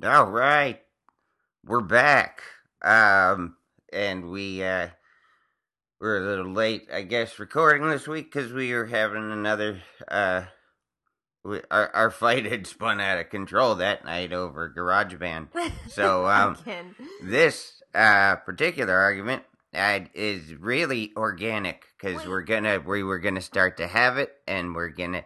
All right, we're back. Um, and we uh, we're a little late, I guess, recording this week because we were having another uh, we, our our fight had spun out of control that night over GarageBand. So um, this uh particular argument uh, is really organic because we're gonna we were gonna start to have it, and we're gonna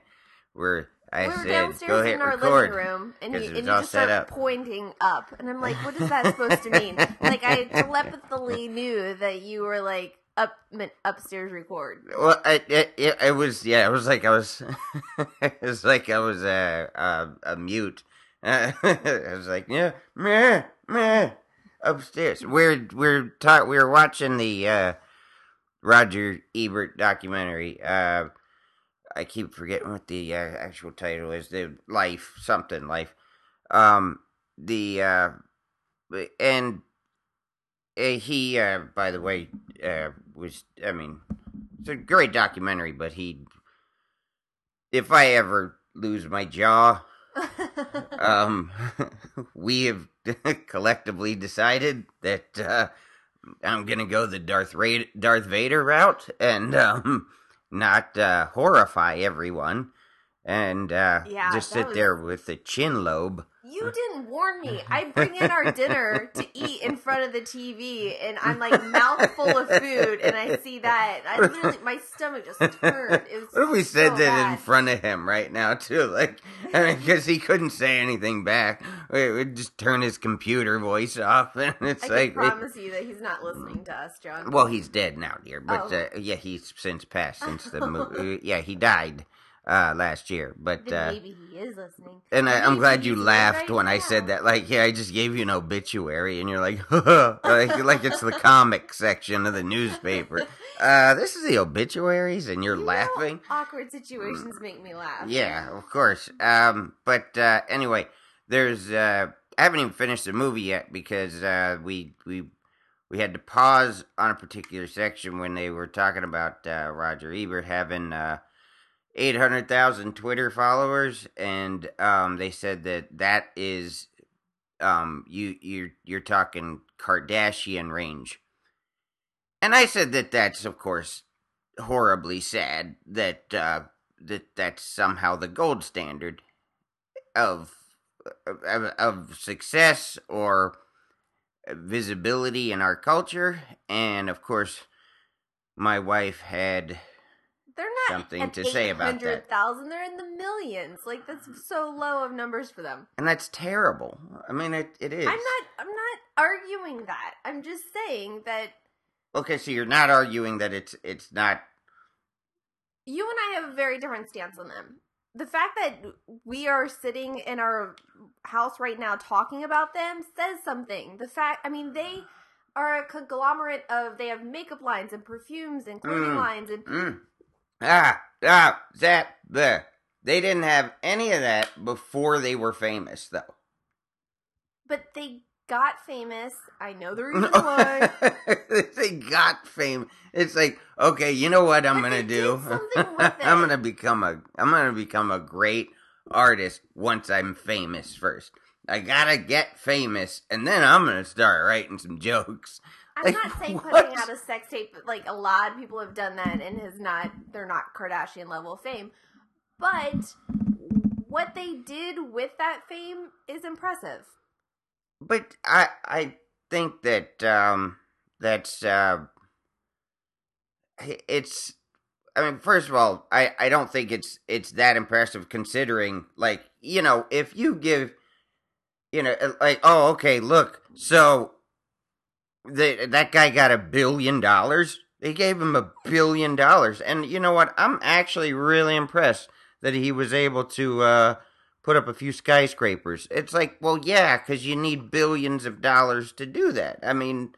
we're. I we were said, downstairs in our record. living room, and you, and you just set start up. pointing up, and I'm like, "What is that supposed to mean?" like I telepathically knew that you were like up meant upstairs record. Well, it, it, it, it was yeah. It was like I was. it was like I was a uh, a mute. I was like yeah, meh, meh, upstairs. We're we're ta- we're watching the uh, Roger Ebert documentary. Uh, I keep forgetting what the uh, actual title is. The Life something Life. Um, the uh, and uh, he uh, by the way uh, was I mean it's a great documentary, but he if I ever lose my jaw, um, we have collectively decided that uh, I'm gonna go the Darth Ra- Darth Vader route and um, not uh, horrify everyone, and uh, Yeah, just sit was- there with the chin lobe. You didn't warn me. I bring in our dinner to eat in front of the TV, and I'm like mouth full of food, and I see that. I literally, my stomach just turned. It was What if we so said that in front of him right now too? Like, I mean, because he couldn't say anything back. We would just turn his computer voice off, and it's I like, I promise you that he's not listening to us, John. well, he's dead now, dear. But Oh. uh, yeah, he's since passed since the movie. yeah, he died uh, last year. But uh, maybe he is listening. and I, I'm glad you laughed right when I said that. Like, yeah, I just gave you an obituary, and you're like, like, like it's the comic section of the newspaper. Uh, this is the obituaries, and you're You laughing. awkward situations make me laugh. Yeah, of course. Um, but uh, anyway, there's uh, I haven't even finished the movie yet because uh, we we we had to pause on a particular section when they were talking about uh, Roger Ebert having uh, eight hundred thousand Twitter followers, and um, they said that that is um you you're you're talking Kardashian range. And I said that that's of course horribly sad that uh, that that's somehow the gold standard of of, of success or visibility in our culture and of course my wife had They're not Something to say about that. 800,000, They're in the millions. Like that's so low of numbers for them. and that's terrible i mean it, it is I'm not. I'm not arguing that. I'm just saying that okay so you're not arguing that it's it's not you and I have a very different stance on them. The fact that we are sitting in our house right now talking about them says something. The fact, I mean, they are a conglomerate of. They have makeup lines and perfumes and clothing Mm. lines and mm, ah ah that the they didn't have any of that before they were famous though but they got famous. I know the reason why. they got fame. It's like, okay, you know what I'm But gonna do? did something with I'm gonna become a I'm gonna become a great artist once I'm famous first. I gotta get famous and then I'm gonna start writing some jokes. I'm Like, not saying what? putting out a sex tape. but, Like a lot of people have done that and has not. They're not Kardashian level fame, but what they did with that fame is impressive. But I I think that um that's uh it's I mean first of all I I don't think it's it's that impressive considering like you know if you give you know like oh okay look so the that guy got a billion dollars they gave him a billion dollars and you know what I'm actually really impressed that he was able to uh put up a few skyscrapers. It's like, well, yeah, because you need billions of dollars to do that. I mean,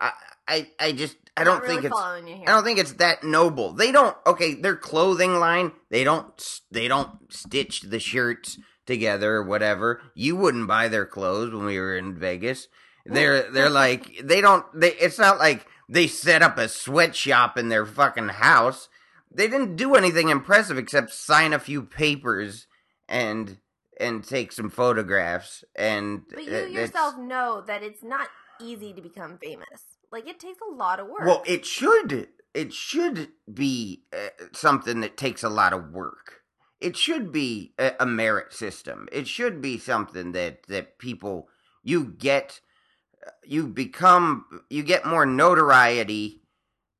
I, I, I just, I don't really think it's. I don't think it's that noble. They don't. Okay, their clothing line, they don't, they don't stitch the shirts together or whatever. You wouldn't buy their clothes when we were in Vegas. They're, they're like, they don't. They, it's not like they set up a sweatshop in their fucking house. They didn't do anything impressive except sign a few papers and and take some photographs and But you uh, yourself know that it's not easy to become famous. Like it takes a lot of work. Well, it should it should be uh, something that takes a lot of work. It should be a, a merit system. It should be something that that people you get you become you get more notoriety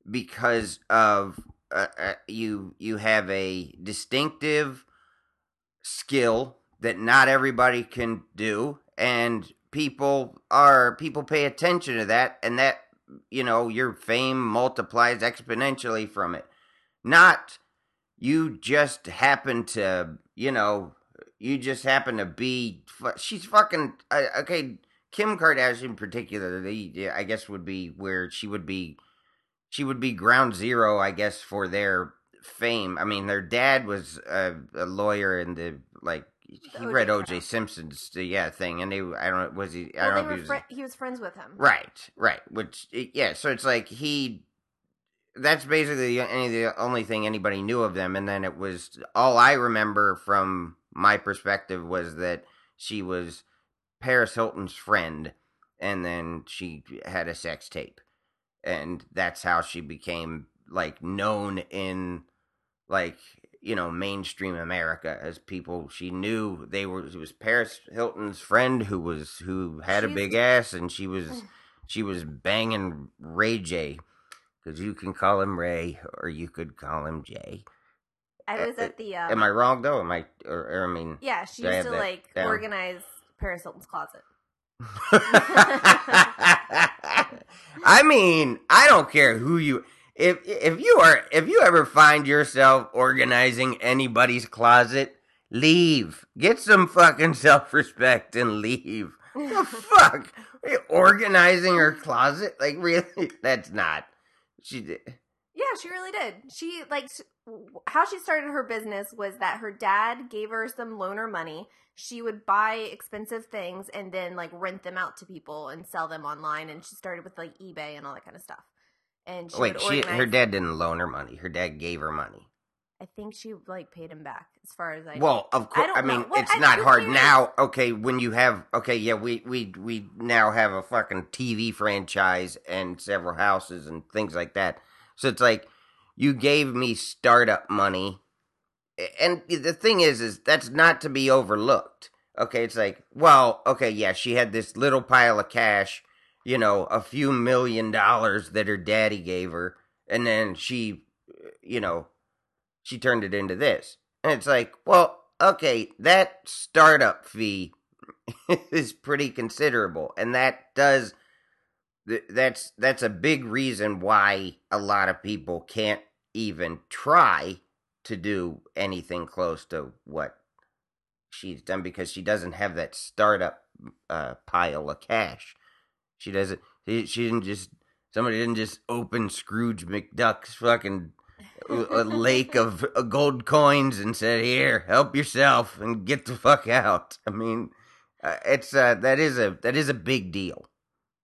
because of uh, uh, you you have a distinctive skill that not everybody can do and people are people pay attention to that and that you know your fame multiplies exponentially from it. Not you just happen to you know you just happen to be she's fucking uh, okay kim kardashian particularly i guess would be where she would be she would be ground zero i guess for their fame i mean their dad was a, a lawyer in the like he The read O.J. oj simpson's yeah thing and they i don't was he i well, don't know if he was fri- he was friends with him. Right, right. Which, eh, yeah. So it's like he. That's basically any the only thing anybody knew of them, and then it was all I remember from my perspective was that she was Paris Hilton's friend, and then she had a sex tape, and that's how she became like known in like you know mainstream America as people she knew they were it was Paris Hilton's friend who was who had a big ass and she was she was banging Ray J because you can call him Ray or you could call him Jay. I was Uh, at the. Um, Am I wrong though? Am I or, or I mean Yeah, she used to that like down? organize Paris Hilton's closet. I mean, I don't care who you if if you are if you ever find yourself organizing anybody's closet, leave. Get some fucking self-respect and leave. The fuck? Organizing her closet? Like really? That's not. She did. Yeah, she really did. She like how she started her business was that her dad gave her some loaner money. She would buy expensive things and then like rent them out to people and sell them online. And she started with like eBay and all that kind of stuff. And she Wait, she her dad didn't loan her money. Her dad gave her money. I think she like paid him back as far as like. Well, of course. don't I, mean, know. Well, it's I- not hard now. Okay, when you have okay, yeah, we we we now have a fucking TV franchise and several houses and things like that. So it's like you gave me startup money, and the thing is, is that's not to be overlooked. Okay, it's like, well, okay, yeah, she had this little pile of cash, you know, a few million dollars that her daddy gave her, and then she, you know, she turned it into this. And it's like, well, okay, that startup fee is pretty considerable, and that does that's that's a big reason why a lot of people can't even try to do anything close to what she's done because she doesn't have that startup uh, pile of cash. She doesn't. She, she didn't just. Somebody didn't just open Scrooge McDuck's fucking lake of uh, gold coins and said, "Here, help yourself and get the fuck out." I mean, uh, it's uh, that is a that is a big deal.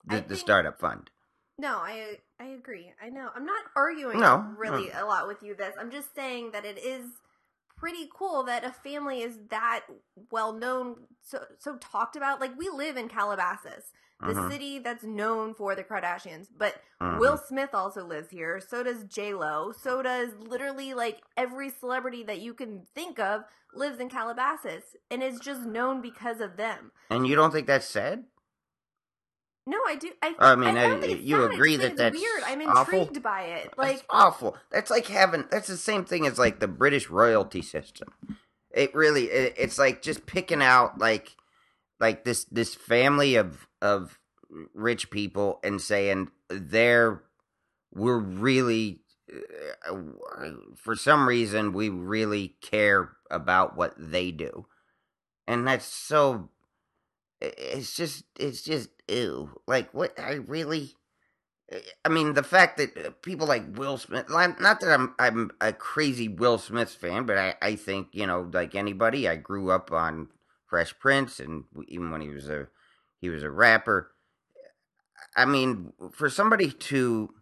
The, I the startup fund. No, I I agree. I know. I'm not arguing No, really a lot with you this. I'm just saying that it is pretty cool that a family is that well known so so talked about. Like we live in Calabasas, the Mhm, city that's known for the Kardashians, but mhm. Will Smith also lives here. So does J Lo. So does literally like every celebrity that you can think of lives in Calabasas, and is just known because of them. and you don't think that's sad? No, I do. I, I mean, I don't I- think it's you sad. Agree that that's weird. I'm awful? intrigued by it. That's Like awful. That's like having. That's the same thing as like the British royalty system. It really. It, it's like just picking out like, like this this family of of rich people and saying they're we're really uh, for some reason we really care about what they do, and that's so. It- It's just it's just ew. Like what I really. I mean, the fact that uh, people like Will Smith not that I'm I'm a crazy Will Smith fan, but I, I think, you know, like anybody, I grew up on Fresh Prince and even when he was a he was a rapper. I mean, for somebody to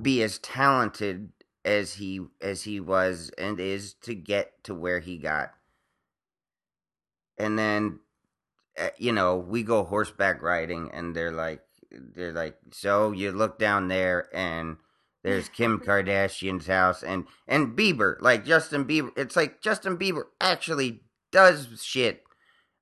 be as talented as he as he was and is to get to where he got and then you know we go horseback riding, and they're like, they're like, so you look down there and. There's Kim Kardashian's house and and Bieber, like Justin Bieber. It's like Justin Bieber actually does shit.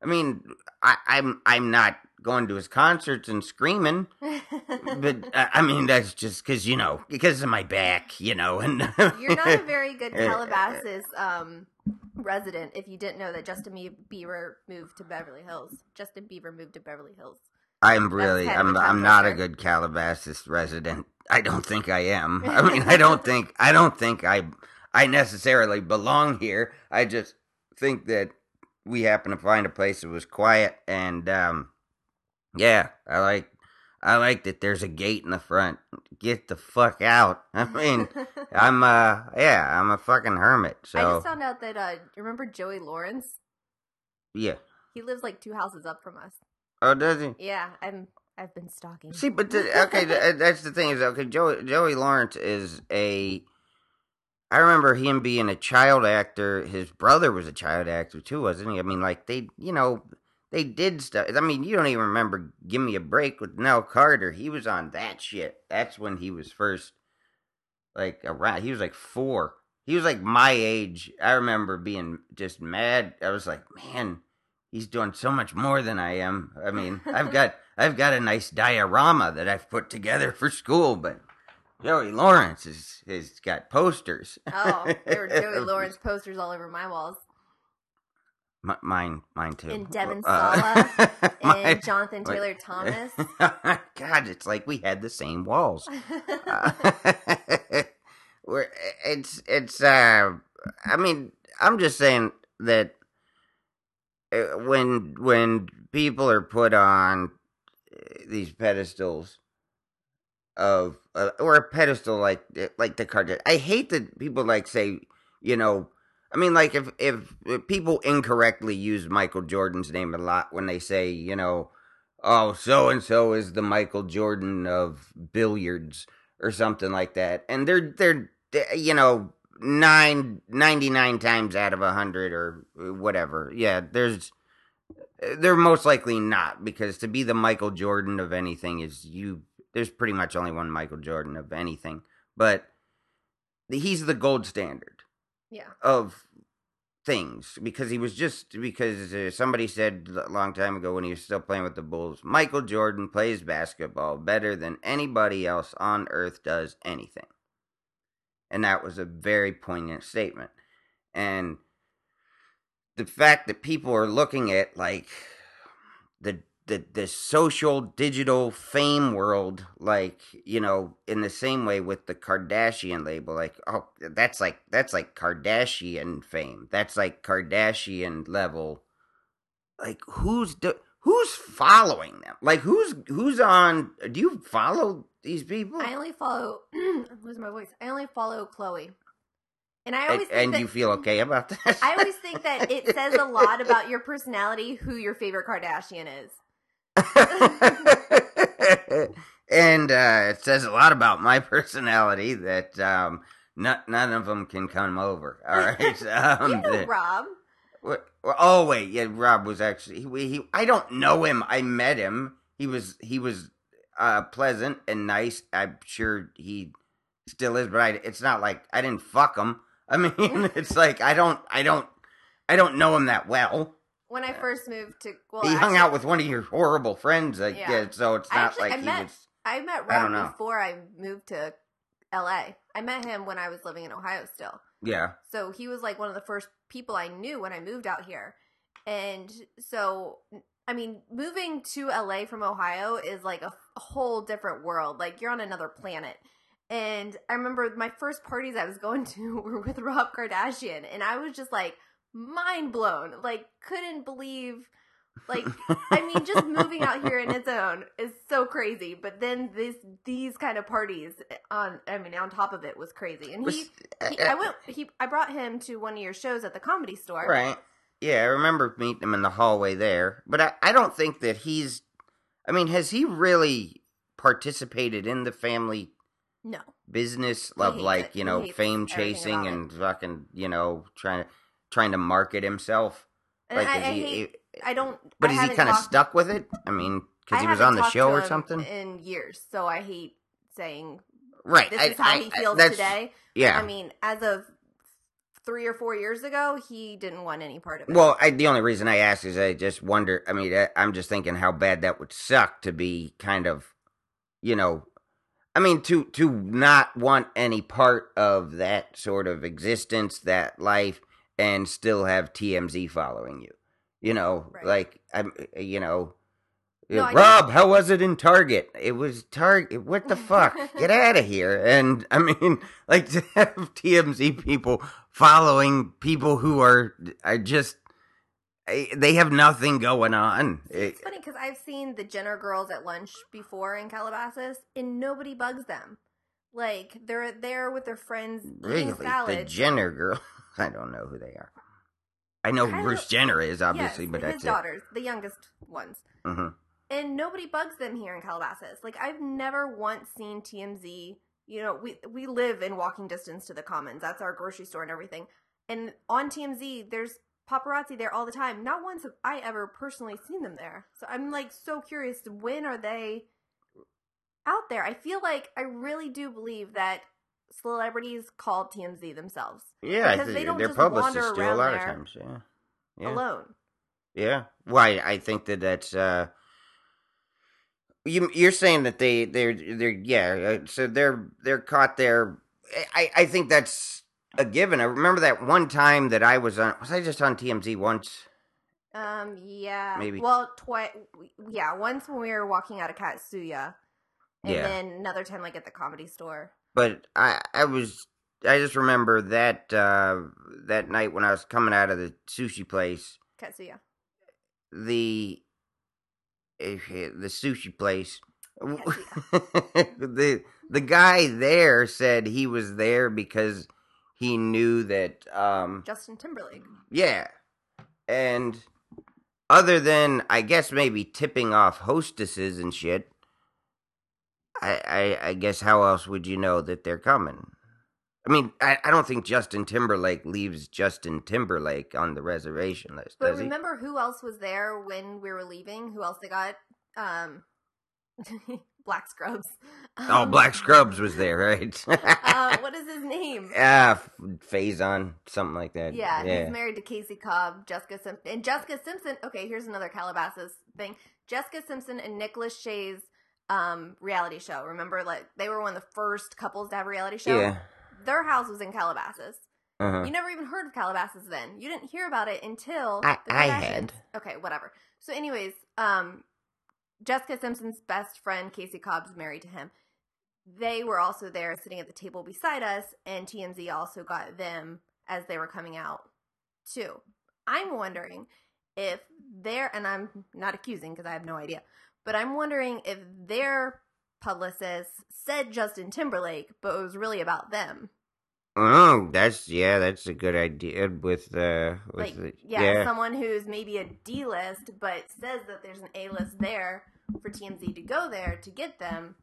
I mean, I, I'm I'm not going to his concerts and screaming, but uh, I mean that's just because you know because of my back, you know. And You're not a very good Calabasas um, resident if you didn't know that Justin Bieber moved to Beverly Hills. Justin Bieber moved to Beverly Hills. I'm really I'm I'm not a good Calabasas resident. I don't think I am. I mean, I don't think I don't think I I necessarily belong here. I just think that we happen to find a place that was quiet and um yeah, I like I like that there's a gate in the front. Get the fuck out. I mean, I'm uh yeah, I'm a fucking hermit. So I just found out that uh, you remember Joey Lawrence? yeah. He lives like two houses up from us. Oh, does he? Yeah, I'm. I've been stalking. See, but the, okay, th- that's the thing is okay. Joey Joey Lawrence is a. I remember him being a child actor. His brother was a child actor too, wasn't he? I mean, like they, you know, they did stuff. I mean, you don't even remember "Give Me a Break" with Nell Carter. He was on that shit. That's when he was first, like around. He was like four. He was like my age. I remember being just mad. I was like, man, he's doing so much more than I am. I mean, I've got I've got a nice diorama that I've put together for school, but Joey Lawrence is has got posters. oh, there were Joey Lawrence posters all over my walls, M- mine, mine too. And Devin Uh, and Jonathan Taylor Thomas. God, it's like we had the same walls. Uh, we're, it's it's uh I mean I'm just saying that uh, when when people are put on uh, these pedestals of uh, or a pedestal like like the card I hate that people like say you know I mean like if if, if people incorrectly use Michael Jordan's name a lot when they say you know oh so and so is the Michael Jordan of billiards or something like that and they're they're you know nine ninety nine times out of a hundred or uh, whatever. Yeah there's they're most likely not because to be the Michael Jordan of anything is you there's pretty much only one Michael Jordan of anything but he's the gold standard yeah. of things because he was just because uh, somebody said a long time ago when he was still playing with the Bulls, Michael Jordan plays basketball better than anybody else on earth does anything. And that was a very poignant statement. And the fact that people are looking at like the the the social digital fame world like you know in the same way with the Kardashian label like oh that's like that's like Kardashian fame that's like Kardashian level like who's do, who's following them like who's who's on do you follow these people I only follow. I'm losing my voice. I only follow Khloe, and I always think and that, you feel okay about that I always think that it says a lot about your personality who your favorite Kardashian is. And uh, it says a lot about my personality that um, none, none of them can come over. All right. Um, you know the- Rob. What- oh wait, yeah, Rob was actually he, he. I don't know him. I met him. He was he was uh, pleasant and nice. I'm sure he still is, but I, it's not like I didn't fuck him. I mean, it's like I don't I don't I don't know him that well. When I first moved to, well, he hung actually, out with one of your horrible friends. Like, Yeah. so it's I not actually- like I he met- was. I met I Rob know. before I moved to L.A. I met him when I was living in Ohio still. Yeah, So he was like one of the first people I knew when I moved out here. And so, I mean, moving to LA from Ohio is like a, a whole different world. Like you're on another planet. And I remember my first parties I was going to were with Rob Kardashian. And I was just like mind blown. Like, couldn't believe. Like, I mean, just moving out here in its own is so crazy. But then this these kind of parties on, I mean, on top of it was crazy. And he, he, uh, I uh, went. He, I brought him to one of your shows at the comedy store. Right. Yeah, I remember meeting him in the hallway there. But I, I don't think that he's. I mean, has he really participated in the family No, business of like it. you know fame chasing and fucking you know trying to trying to market himself? and like, I, is I he, hate. I don't. But I is he kind of stuck with it? I mean, because he was on the show or something, in years. So I hate saying right? this I- is how he feels today. Yeah. I mean, as of three or four years ago, he didn't want any part of it. Well, I, the only reason I ask is I just wonder. I mean, I, I'm just thinking how bad that would suck to be kind of, you know, I mean, to to not want any part of that sort of existence, that life, and still have TMZ following you. You know, Right. like I'm, you know. No, Rob, how was it in Target? It was Target. What the fuck? Get out of here! And I mean, like to have TMZ people following people who are are just eh, they have nothing going on. Eh, It's funny because I've seen the Jenner girls at lunch before in Calabasas, and nobody bugs them. Like they're there with their friends really, eating the. Jenner girl. I don't know who they are. I know Kylie- Bruce Jenner is, obviously, yes, but his that's daughters, the youngest ones, it. hmm and nobody bugs them here in Calabasas. Like I've never once seen TMZ. You know, we we live in walking distance to the Commons. That's our grocery store and everything. And on TMZ, there's paparazzi there all the time. Not once have I ever personally seen them there. So I'm like so curious. When are they out there? I feel like I really do believe that celebrities call TMZ themselves Yeah, Because they don't their just wander publicists do a around lot of times. Yeah, yeah. alone. Yeah. Why? I I think that that's uh you you're saying that they they're they're yeah, uh, so they're they're caught there. I I think that's a given. I remember that one time that I was on was I just on TMZ once? Um. Yeah. Maybe. Well, twice. Yeah. Once when we were walking out of Katsuya, and Yeah. then another time like at the comedy store. But I I was I just remember that uh that night when I was coming out of the sushi place, Katsuya. the eh, the sushi place the the guy there said he was there because he knew that um Justin Timberlake. yeah and other than i guess maybe tipping off hostesses and shit i i, I guess how else would you know that they're coming I mean, I, I don't think Justin Timberlake leaves Justin Timberlake on the reservation list, But does he? remember who else was there when we were leaving? Who else they got? Um, Black Scrubs. Oh, Um, Black Scrubs was there, right? uh, what is his name? Ah, Faison, something like that. Yeah, yeah. he's married to CaCee Cobb, Jessica Simpson, and Jessica Simpson. Okay, here's another Calabasas thing: Jessica Simpson and Nick Lachey's um, reality show. Remember, like they were one of the first couples to have a reality show. Yeah. Their house was in Calabasas. Uh-huh. You never even heard of Calabasas then. You didn't hear about it until I- I had. Okay, whatever. So, anyways, um, Jessica Simpson's best friend CaCee Cobb's married to him. They were also there sitting at the table beside us, and TMZ also got them as they were coming out too. I'm wondering if they're, and I'm not accusing because I have no idea, but I'm wondering if their publicist said Justin Timberlake, but it was really about them. Oh, that's yeah, that's a good idea. With uh, with like the, yeah, yeah, someone who's maybe a D list, but says that there's an A list there for TMZ to go there to get them.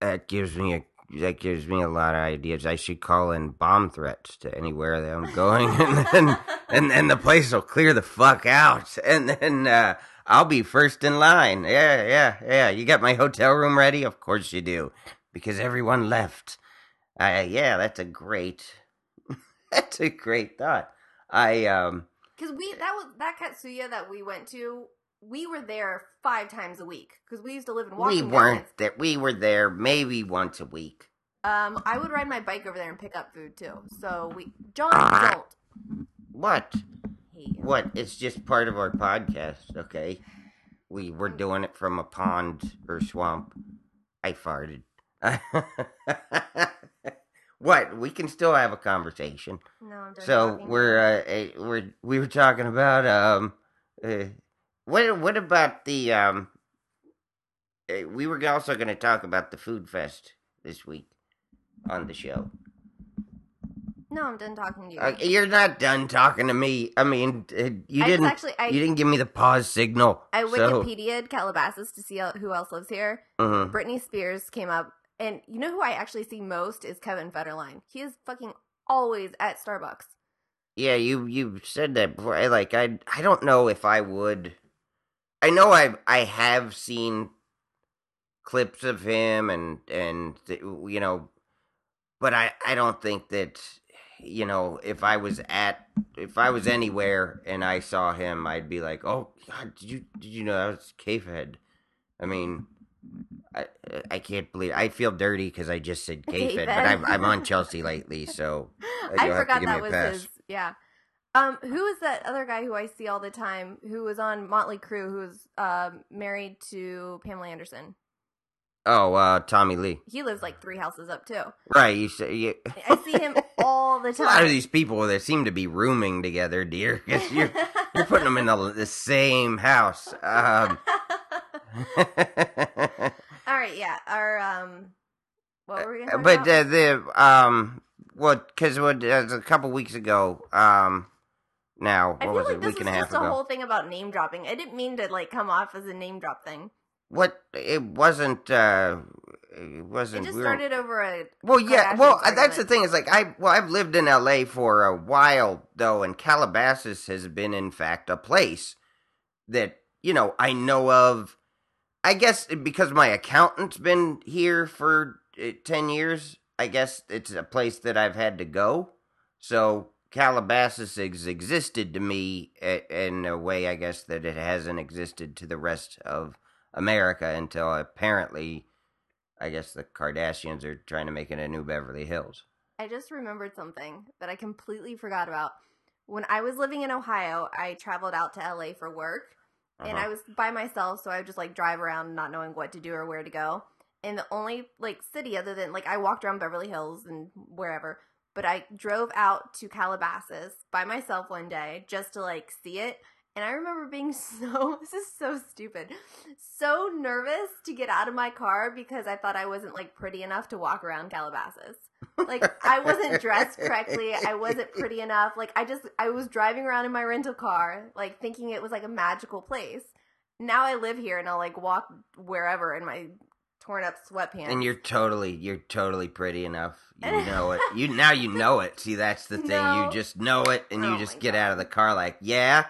that gives me a that gives me a lot of ideas. I should call in bomb threats to anywhere that I'm going, and then and then the place will clear the fuck out, and then uh, I'll be first in line. Yeah, yeah, yeah. You got my hotel room ready? Of course you do, because everyone left. Uh, yeah, that's a great, that's a great thought. I um. Because we that was that Katsuya that we went to. We were there five times a week because we used to live in Washington. We weren't that. We were there maybe once a week. Um, I would ride my bike over there and pick up food too. So we, John, don't What? What? It's just part of our podcast, okay? We were doing it from a pond or swamp. I farted. what? We can still have a conversation. No, I'm done So we're uh, eh, we're we were talking about um uh, what what about the um eh, we were also going to talk about the food fest this week on the show. No, I'm done talking to you. Uh, you're not done talking to me. I mean, uh, you I didn't actually I you didn't give me the pause signal. I so, Wikipedia'd Calabasas to see who else lives here. Mhm. Britney Spears came up, and you know who I actually see most is Kevin Federline. He is fucking always at Starbucks. yeah, you you said that before. I like I I don't know if I would. I know I I have seen clips of him and and you know, but I I don't think that you know if I was at if I was anywhere and I saw him, I'd be like, oh God, did you did you know that was K-Fed? I mean. I I can't believe I feel dirty because I just said K-Fed, but I'm I'm on Chelsea lately, so I you'll have to forgot that was pass. his. Yeah. Um, who is that other guy who I see all the time who was on Motley Crue who was um married to Pamela Anderson? Oh, uh, Tommy Lee. He lives like three houses up too. Right, you say you, I see him all the time. a lot of these people that seem to be rooming together, dear. you're you're putting them in the, the same house. Um, all right, yeah. Our um, what were we gonna talk but uh, the um, what? Because what? Uh, a couple weeks ago, um, now I what feel was like it? A this week was and a half just a whole thing about name dropping. I didn't mean to like come off as a name drop thing. What? It wasn't. uh It wasn't. It just started over a Well, yeah. Well, that's the thing. Is like I well, I've lived in L.A. for a while though, and Calabasas has been, in fact, a place that you know I know of. I guess because my accountant's been here for uh, ten years. I guess it's a place that I've had to go. So Calabasas has existed to me in a way, I guess that it hasn't existed to the rest of America until apparently I guess the Kardashians are trying to make it a new Beverly Hills. I just remembered something that I completely forgot about. When I was living in Ohio, I traveled out to LA for work, and Uh-huh. I was by myself, so I would just like drive around not knowing what to do or where to go. And the only like city other than like I walked around Beverly Hills and wherever, but I drove out to Calabasas by myself one day just to like see it. And I remember being so this is so stupid. So nervous to get out of my car because I thought I wasn't like pretty enough to walk around Calabasas. Like I wasn't dressed correctly. I wasn't pretty enough. Like I just I was driving around in my rental car, like thinking it was like a magical place. Now I live here and I'll like walk wherever in my torn up sweatpants. And you're totally, you're totally pretty enough. You know it. You now you know it. See, that's the thing. No. You just know it, and you Oh just get God. out of the car like, yeah,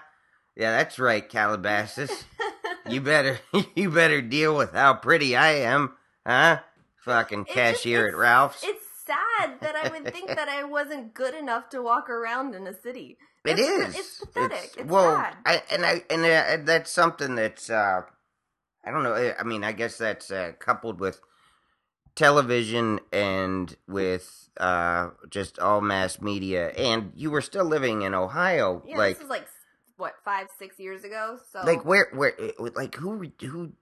yeah, that's right, Calabasas. you better, you better deal with how pretty I am, huh? Fucking It's just- cashier at Ralph's. It's sad that I would think that I wasn't good enough to walk around in a city. It It's- is. It's pathetic. It's, well, sad. I and I and uh, that's something that's uh, I don't know. I- I mean, I guess that's uh, coupled with television and with uh, just all mass media. And you were still living in Ohio, yeah, like this was like what five, six years ago. So like where where like who who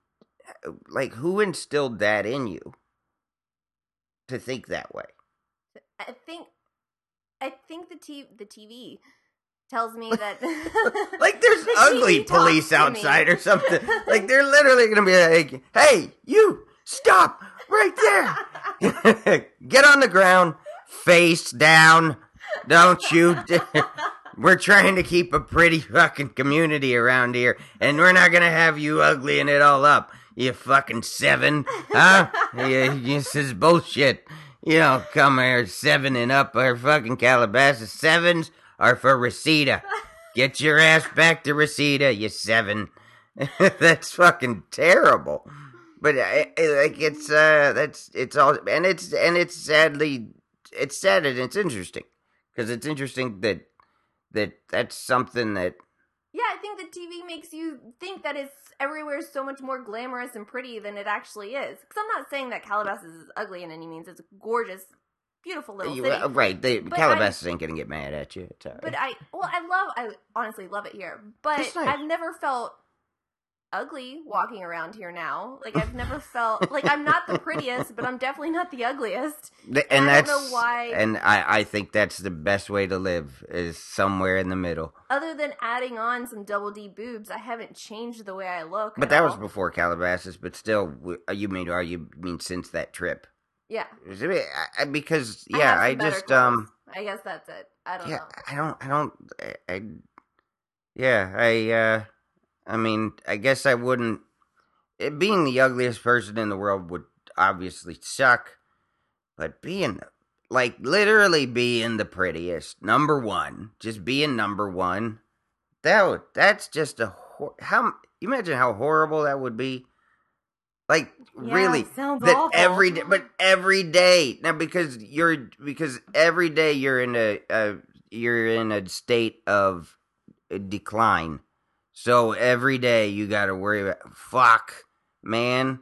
like who instilled that in you to think that way? I think I think the t- the TV tells me that Like there's The ugly TV police outside or something. Like they're literally gonna be like, "Hey, you stop right there! Get on the ground, face down. Don't you? We're trying to keep a pretty fucking community around here, and we're not gonna have you uglying it all up. You fucking seven, huh? yeah, this is bullshit. You don't come here seven and up our fucking Calabasas. Sevens are for Reseda. Get your ass back to Reseda, you seven. that's fucking terrible. But I, I- like it's uh that's it's all and it's and it's sadly it's sad and it's interesting because it's interesting that that that's something that yeah, I think the TV makes you think that it's everywhere is so much more glamorous and pretty than it actually is. Because I'm not saying that Calabasas is ugly in any means. It's a gorgeous, beautiful little city. uh, right they But Calabasas ain't gonna get mad at you. It's all right. But I, well, I love, I honestly love it here. But nice. I've never felt ugly walking around here now. Like I've never felt like I'm not the prettiest, but I'm definitely not the ugliest. And and I don't that's know why- and I I think that's the best way to live is somewhere in the middle. Other than adding on some double D boobs, I haven't changed the way I look. But at that was before Calabasas. But still, uh, you mean are you mean since that trip? yeah. I- I- Because yeah, some I just clothes. um I guess that's it. I don't yeah know. I don't I don't I, I yeah I uh I mean I guess I wouldn't it, being the ugliest person in the world would obviously suck, but being like literally being the prettiest, number one, just being number one. That would, that's just a hor- how you imagine how horrible that would be. Like Yeah, really, that awful. every day, but every day now because you're because every day you're in a, a you're in a state of decline. So every day you got to worry about fuck, man.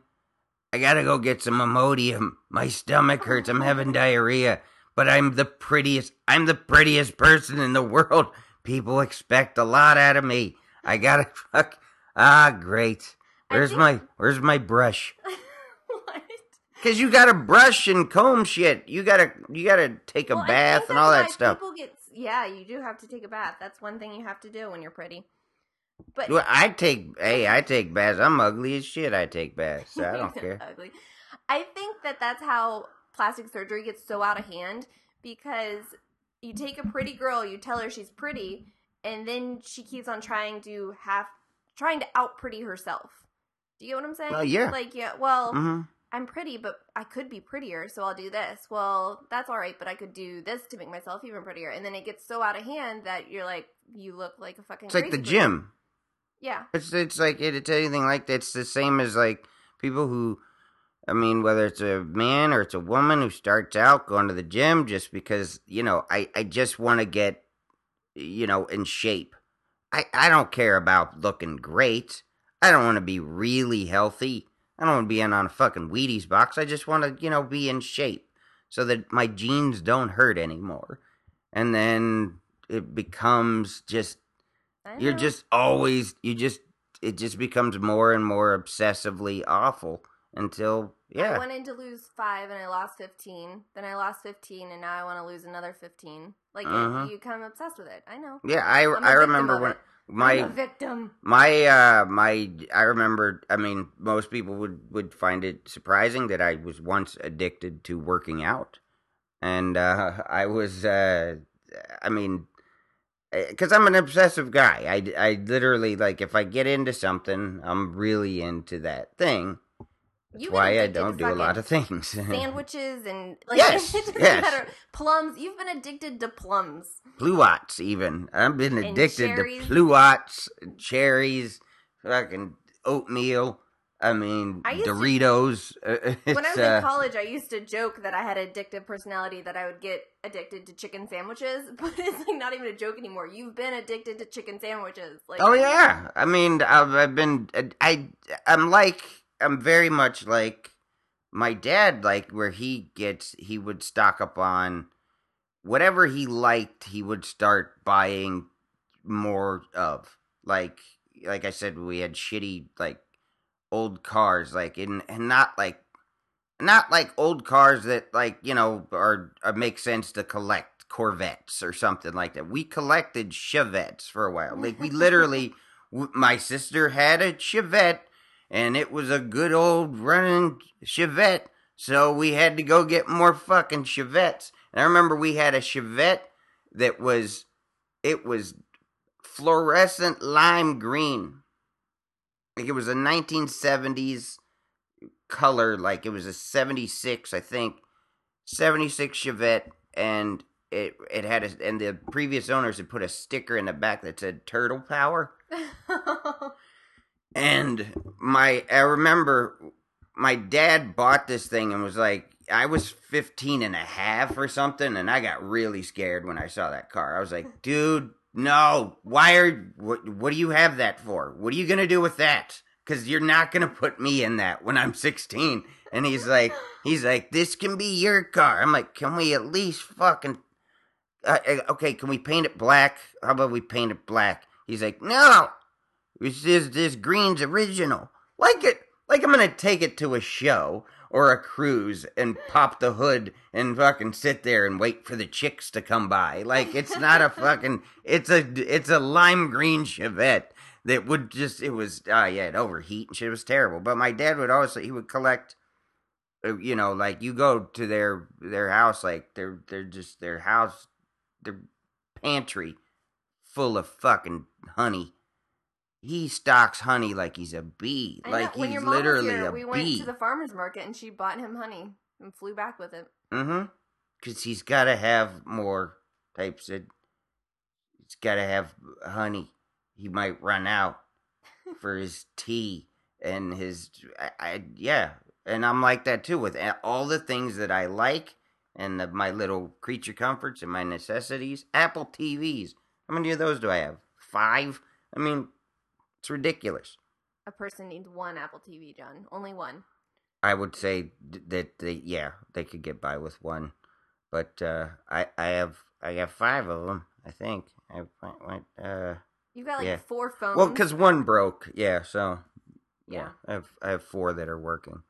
I got to go get some Imodium. My stomach hurts. I'm having diarrhea, but I'm the prettiest I'm the prettiest person in the world. People expect a lot out of me. I got to fuck Ah, great. Where's think- my where's my brush? what? Cause you gotta brush and comb shit. You gotta you gotta take a Well, bath and all that stuff. People get yeah, you do have to take a bath. That's one thing you have to do when you're pretty. But Well, I take hey, I take baths. I'm ugly as shit. I take baths. So I don't care. Ugly. I think that that's how plastic surgery gets so out of hand because you take a pretty girl, you tell her she's pretty, and then she keeps on trying to have trying to out pretty herself. Do you get what I'm saying? Well, yeah. Like yeah, well, hmm I'm pretty, but I could be prettier, so I'll do this. Well, that's all right, but I could do this to make myself even prettier. And then it gets so out of hand that you're like, you look like a fucking. It's like the gym. Yeah. It's it's like it's anything like that. It's the same as like people who, I mean, whether it's a man or it's a woman who starts out going to the gym just because you know I I just want to get, you know, in shape. I I don't care about looking great. I don't want to be really healthy. I don't want to be in on a fucking Wheaties box. I just want to you know be in shape so that my jeans don't hurt anymore. And then it becomes just you're just always you just it just becomes more and more obsessively awful until yeah. I wanted to lose five and I lost 15. Then I lost 15 and now I want to lose another 15. Like, Uh-huh. you become obsessed with it. I know. yeah i i remember when it. my victim. my uh my i remember i mean most people would would find it surprising that i was once addicted to working out and uh i was uh i mean because i'm an obsessive guy i i literally like if i get into something i'm really into that thing that's why i don't do a lot of things Sandwiches and like Yes, it doesn't yes. matter. Plums. You've been addicted to plums. Pluots, even. I've been And addicted cherries. to pluots, cherries, fucking oatmeal. I mean, I used to- Doritos. Uh, When I was in uh, college, I used to joke that I had addictive personality that I would get addicted to chicken sandwiches, but it's like not even a joke anymore. You've been addicted to chicken sandwiches. Like oh yeah. I mean, I've, I've been. I. I'm like. I'm very much like my dad. Like where he gets, he would stock up on whatever he liked. He would start buying more of. Like, like I said, we had shitty like old cars. Like, in and not like not like old cars that like you know are, are make sense to collect Corvettes or something like that. We collected Chevettes for a while. Like we literally, my sister had a Chevette, and it was a good old running Chevette. So we had to go get more fucking Chevettes. And I remember we had a Chevette that was, it was fluorescent lime green. Like it was a 1970s color, like it was a 76, I think, 76 Chevette, and it it had a, and the previous owners had put a sticker in the back that said Turtle Power. And my I remember my dad bought this thing and was like I was 15 and a half or something and I got really scared when I saw that car. I was like, "Dude, no. Why are what what do you have that for? What are you going to do with that? Cuz you're not going to put me in that when I'm 16." And he's like he's like, "This can be your car." I'm like, "Can we at least fucking uh, uh, okay, can we paint it black? How about we paint it black?" He's like, "No. This is this green's original. Like it like I'm gonna take it to a show or a cruise and pop the hood and fucking sit there and wait for the chicks to come by. Like it's not a fucking it's a it's a lime green Chevette that would just it was ah yeah it overheat and shit it was terrible. But my dad would always he would collect uh, you know like you go to their their house like they're they're just their house their pantry full of fucking honey. He stocks honey like he's a bee. I know, like when he's your mom literally was here, a we went bee. to the farmer's market and she bought him honey and flew back with it. Mm-hmm. because he's got to have more types of. He's got to have honey. He might run out for his tea and his. I, I yeah, and I'm like that too with all the things that I like and the, my little creature comforts and my necessities. Apple TVs. How many of those do I have? Five. I mean, it's ridiculous. A person needs one Apple TV, John. Only one. I would say that they, yeah, they could get by with one, but uh, I I have I have five of them. I think I went uh You've got like Yeah. four phones. well because one broke. Yeah, so yeah, Yeah. I have I have four that are working.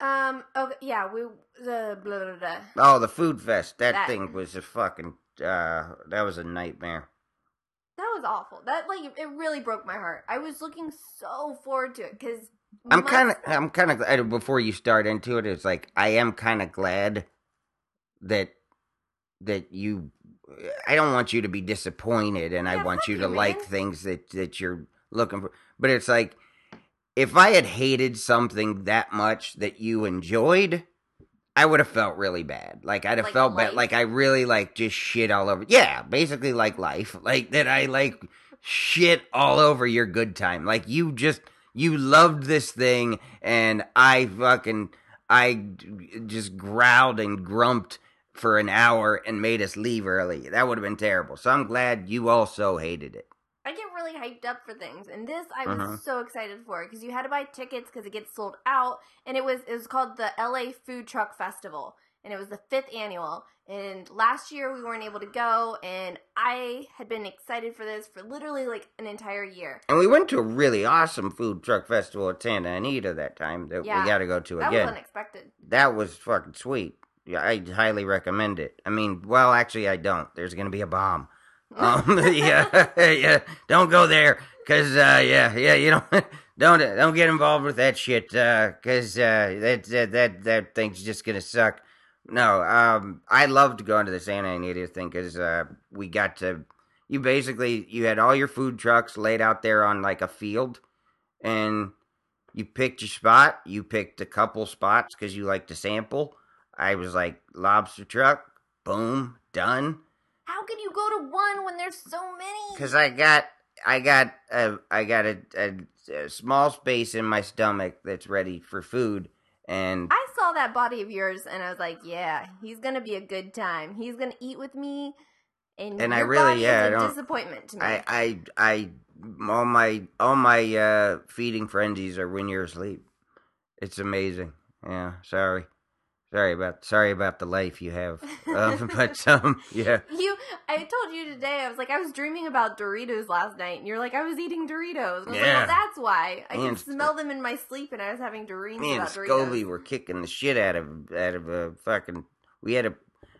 Um. Okay. Yeah. We. The blah, blah, blah. Oh, the food fest. That, That- thing was a fucking uh that was a nightmare. That was awful. That like it really broke my heart. I was looking so forward to it because I'm kind of I'm kind of before you start into it. It's like I am kind of glad that that you. I don't want you to be disappointed, and I want you to like things that that you're looking for. But it's like if I had hated something that much that you enjoyed. I would have felt really bad. Like I'd have Like felt bad. Like I really like just shit all over. Yeah, basically like life. Like that I like shit all over your good time. Like you just you loved this thing and I fucking I just growled and grumped for an hour and made us leave early. That would have been terrible. So I'm glad you also hated it. Really hyped up for things, and this I was Mhm. so excited for because you had to buy tickets because it gets sold out, and it was it was called the LA Food Truck Festival, and it was the fifth annual. And last year we weren't able to go, and I had been excited for this for literally like an entire year. And we went to a really awesome food truck festival at Santa Anita that time that Yeah. we got to go to That again. was unexpected. that was fucking sweet. Yeah, I highly recommend it. I mean, well, actually, I don't. There's gonna be a bomb. Um, yeah, yeah. Don't go there, cause uh, yeah, yeah. You don't, don't, don't get involved with that shit, uh, cause uh, that that that that thing's just gonna suck. No, um, I loved going to the Santa Anita thing because uh, we got to. You basically you had all your food trucks laid out there on like a field, and you picked your spot. You picked a couple spots because you like to sample. I was like lobster truck, boom, done. How can you go to one when there's so many? Because I got, I got, a, I got a, a, a small space in my stomach that's ready for food, and I saw that body of yours, and I was like, "Yeah, he's gonna be a good time. He's gonna eat with me." And, And I really- yeah, I is a don't- disappointment to me. I, I, I, all my, all my uh, feeding frenzies are when you're asleep. It's amazing. Yeah, sorry, sorry about, sorry about the life you have. Um, but um, yeah. You, I told you today. I was like, I was dreaming about Doritos last night, and you're like, I was eating Doritos. I was like, Yeah. well, that's why I could smell them in my sleep, and I was having dreams me and about Doritos. Scobie were kicking the shit out of out of a fucking. We had a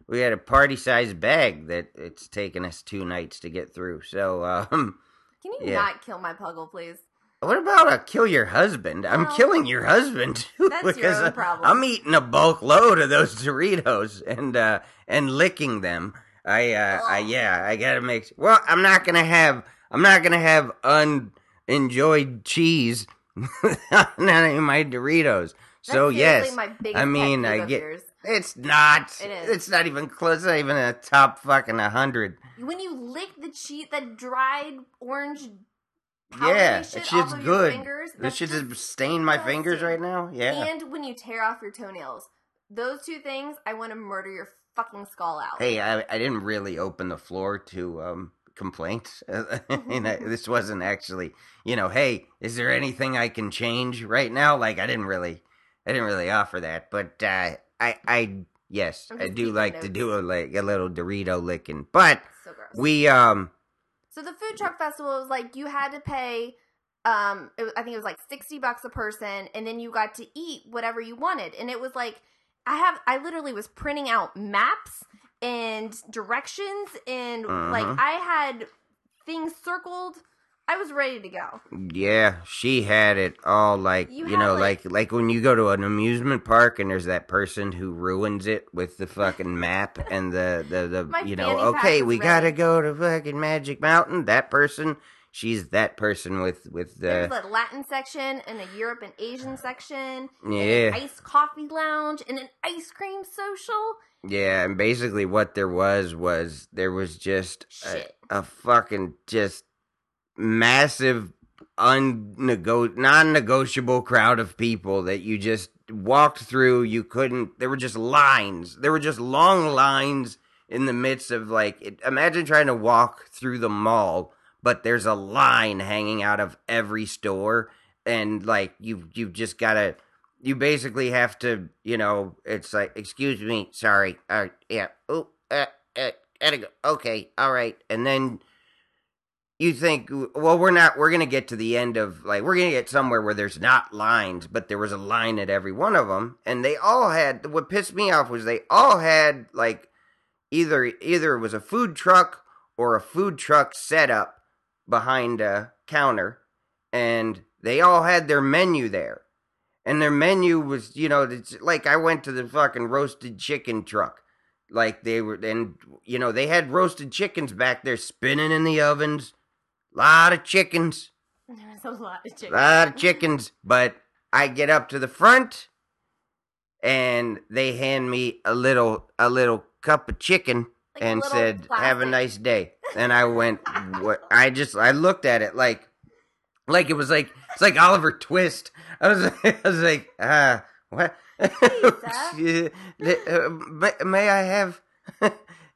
we had a party sized bag that it's taken us two nights to get through. So, um, Can you yeah. not kill my puggle, please? What about uh, kill your husband? I'm killing your husband too that's your because own uh, problem. I'm eating a bulk load of those Doritos and uh and licking them. I uh I yeah I gotta make. Well, I'm not gonna have I'm not gonna have unenjoyed cheese on any of my Doritos. So yes, my I mean, I get- yours. It's not. It is. It's not even close. It's not even a top fucking a hundred. when you lick the cheese, that dried orange. Yeah, shit that off shit's good. Fingers, This that's shit just stained my fingers right now. Yeah. And when you tear off your toenails, those two things, I want to murder your fucking skull out. Hey, I, I didn't really open the floor to um complaints. and I, this wasn't actually, you know, hey, is there anything I can change right now? Like I didn't really, I didn't really offer that, but uh, I, I, yes, I do like to do a like a little Dorito licking, but so we um. So the food truck festival was like you had to pay. Um, was- I think it was like sixty bucks a person, and then you got to eat whatever you wanted. And it was like I have, I literally was printing out maps and directions, and like Mhm. I had things circled. I was ready to go. Yeah, she had it all like You you, know, like- like like when you go to an amusement park and there's that person who ruins it with the fucking map and the the, My the you know, okay, we gotta go to fucking Magic Mountain. That person, she's that person with with the There's the a Latin section and a Europe and Asian section. and yeah an iced coffee lounge and an ice cream social. yeah, and basically what there was was there was just a, Shit. a fucking just massive unnego non-negotiable crowd of people that you just walked through you couldn't there were just lines there were just long lines in the midst of like it, imagine trying to walk through the mall but there's a line hanging out of every store and like you you've just got to you basically have to you know it's like excuse me sorry uh yeah oh uh, uh gotta okay all right and then you think well we're not we're gonna get to the end of like we're gonna get somewhere where there's not lines but there was a line at every one of them and they all had what pissed me off was they all had like either either it was a food truck or a food truck setup behind a counter and they all had their menu there. And their menu was you know it's like i went to the fucking roasted chicken truck. Like they were and you know they had roasted chickens back there spinning in the ovens lot of chickens. There was a lot of chicken. lot of chickens but i get up to the front and they hand me a little a little cup of chicken Like and said have a nice day. And i went what? I just i looked at it like like it was like it's like oliver twist. I was i was like ah what? Seth. Uh, may, may i have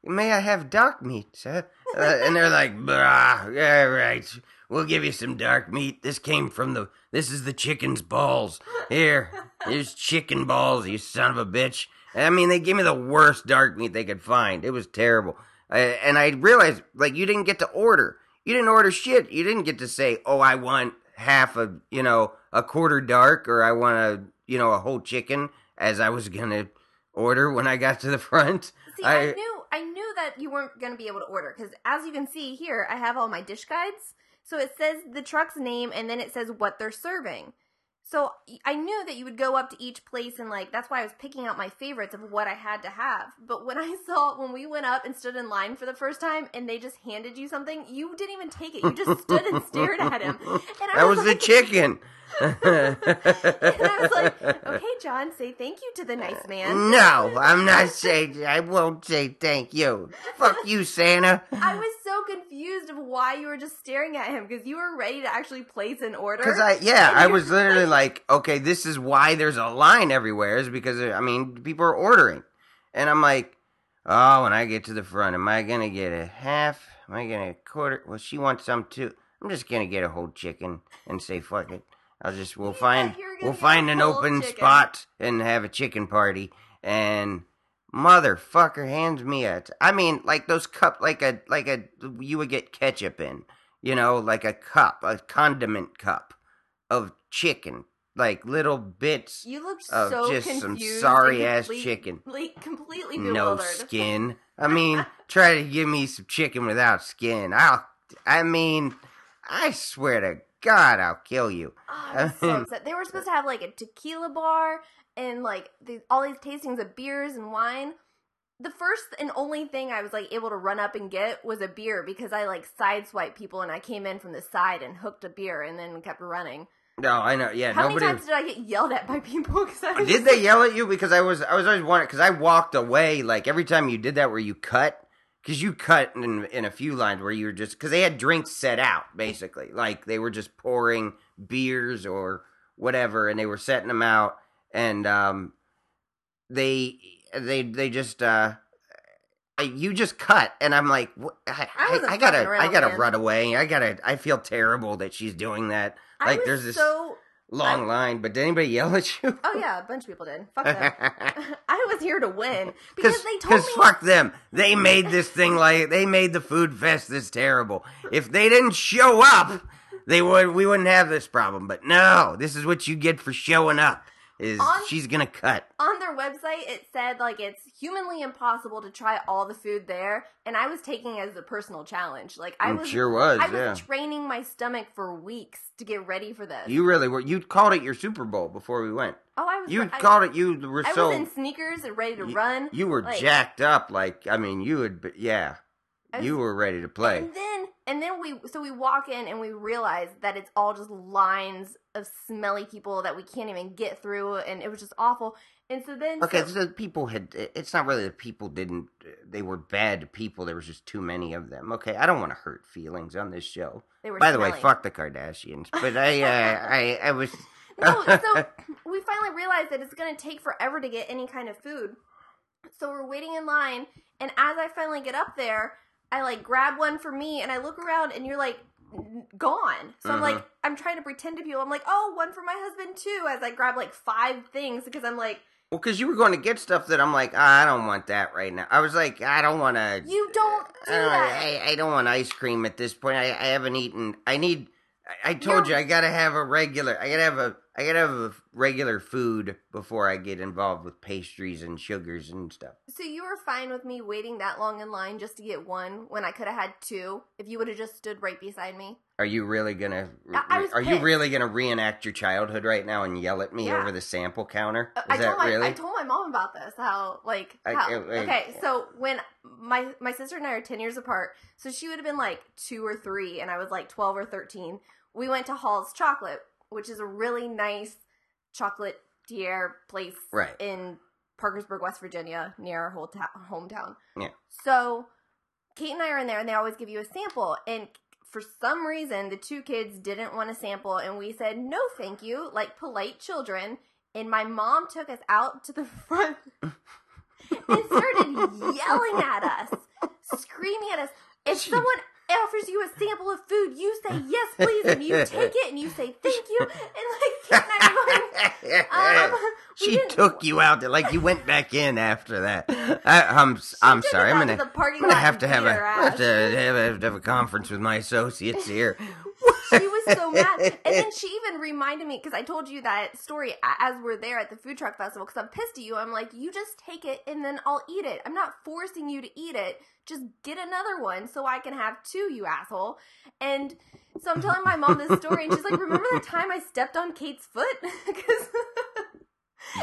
may i have dark meat sir uh, and they're like bah all right, we'll give you some dark meat. This came from the this is the chicken's balls. Here here's chicken balls you son of a bitch. I mean they gave me the worst dark meat they could find. It was terrible. I, and i realized like you didn't get to order. You didn't order shit. You didn't get to say oh i want half a you know a quarter dark or i want a you know a whole chicken as i was gonna order when i got to the front. See, I, I- knew I knew that you weren't going to be able to order because, as you can see here, I have all my dish guides. So it says the truck's name and then it says what they're serving. So I knew that you would go up to each place and like that's why I was picking out my favorites of what I had to have. But when I saw when we went up and stood in line for the first time and they just handed you something, you didn't even take it. You just stood and stared at him. And I that was the like, chicken And I was like, okay, John, say thank you to the nice man. No, I'm not saying. I won't say thank you. Fuck you, Santa. I was so confused of why you were just staring at him because you were ready to actually place an order. Because I, yeah, I was literally like, okay, this is why there's a line everywhere. Is because uh, I mean, people are ordering, and I'm like, oh, when I get to the front, am I gonna get a half? Am I gonna get a quarter? Well, she wants some too. I'm just gonna get a whole chicken and say fuck it. I'll just we'll find we'll find an open chicken. spot and have a chicken party. And motherfucker hands me a t- I mean like those cup like a like a you would get ketchup in you know like a cup a condiment cup of chicken like little bits You looked of so just some sorry ass chicken. Like, completely no skin. I mean try to give me some chicken without skin. I'll I mean I swear to God I'll kill you Oh, I was so upset. They were supposed to have like a tequila bar and like the, all these tastings of beers and wine. The first and only thing I was like able to run up and get was a beer because I like sideswiped people and I came in from the side and hooked a beer and then kept running. no I know yeah How nobody many times did I get yelled at by people? Cause I was Did they yell at you? Because I was I was always wondering because I walked away like every time you did that where you cut because you cut in in a few lines where you were just because they had drinks set out basically. Like they were just pouring beers or whatever and they were setting them out and um they they they just uh you just cut and I'm like I, I I, I gotta around, I gotta man. run away. I gotta I feel terrible that she's doing that. I like there's this so long line but did anybody yell at you oh yeah, a bunch of people did. Fuck them. I was here to win because they told Because me fuck them. They made this thing like they made the food fest this terrible. If they didn't show up, they would we wouldn't have this problem. But no, this is what you get for showing up. Is On- she's gonna cut. on their website it said like it's humanly impossible to try all the food there and i was taking it as a personal challenge like i It was sure was, i was training my stomach for weeks to get ready for this You really were. You called it your Super Bowl before we went. oh i was You I, called it. You were I so. was in sneakers and ready to you, run You were like- jacked up. Like I mean, you would. Yeah, I was- you were ready to play. and then And then we so we walk in and we realize that it's all just lines of smelly people that we can't even get through, and it was just awful. And so then Okay, so- so people had. It's not really that people didn't. They were bad people. There was just too many of them. Okay, I don't want to hurt feelings on this show. they were. By the way, fuck the Kardashians. But I, uh, I, I was. No, so we finally realized that it's going to take forever to get any kind of food. So we're waiting in line, and as I finally get up there, I like grab one for me, and I look around, and you're like gone. So I'm Mhm. like, I'm trying to pretend to people. I'm like, oh, one for my husband too. As I grab like five things because I'm like, Well, because you were going to get stuff that I'm like, "Ah, I don't want that right now. I was like, I don't want to. you don't do I don't, that. I, I don't want ice cream at this point. I, I haven't eaten. I need. I, I told You're- you I gotta have a regular. I gotta have a. I gotta have a regular food before I get involved with pastries and sugars and stuff. So you were fine with me waiting that long in line just to get one when I could have had two if you would have just stood right beside me. Are you really gonna? I- are you really gonna reenact your childhood right now and yell at me Yeah. over the sample counter? Uh, Is I that told my really? I told my mom about this. How like how, I- okay. So when my my sister and I are ten years apart, so she would have been like two or three, and I was like twelve or thirteen. We went to Holl's Chocolate, which is a really nice chocolate chocolatier place Right. in Parkersburg, West Virginia, near our whole ta- hometown. Yeah. So Kate and I are in there, and they always give you a sample. And for some reason, the two kids didn't want a sample, and we said no, thank you, like polite children. And my mom took us out to the front and started yelling at us, screaming at us. If She- someone offers you a sample of food, you say yes, please, and you take it and you say thank you. And like Kate and I are going, um, she took you out there like you went back in after that. I, I'm s- I'm sorry. I'm gonna I'm gonna have to have a have to have, a, have a conference with my associates here. she was so mad. And then she even reminded me because I told you that story as we're there at the food truck festival. Because I'm pissed at you. I'm like, you just take it and then I'll eat it. I'm not forcing you to eat it. Just get another one so I can have two, you asshole. And so I'm telling my mom this story, and she's like, "Remember the time I stepped on Kate's foot?" Because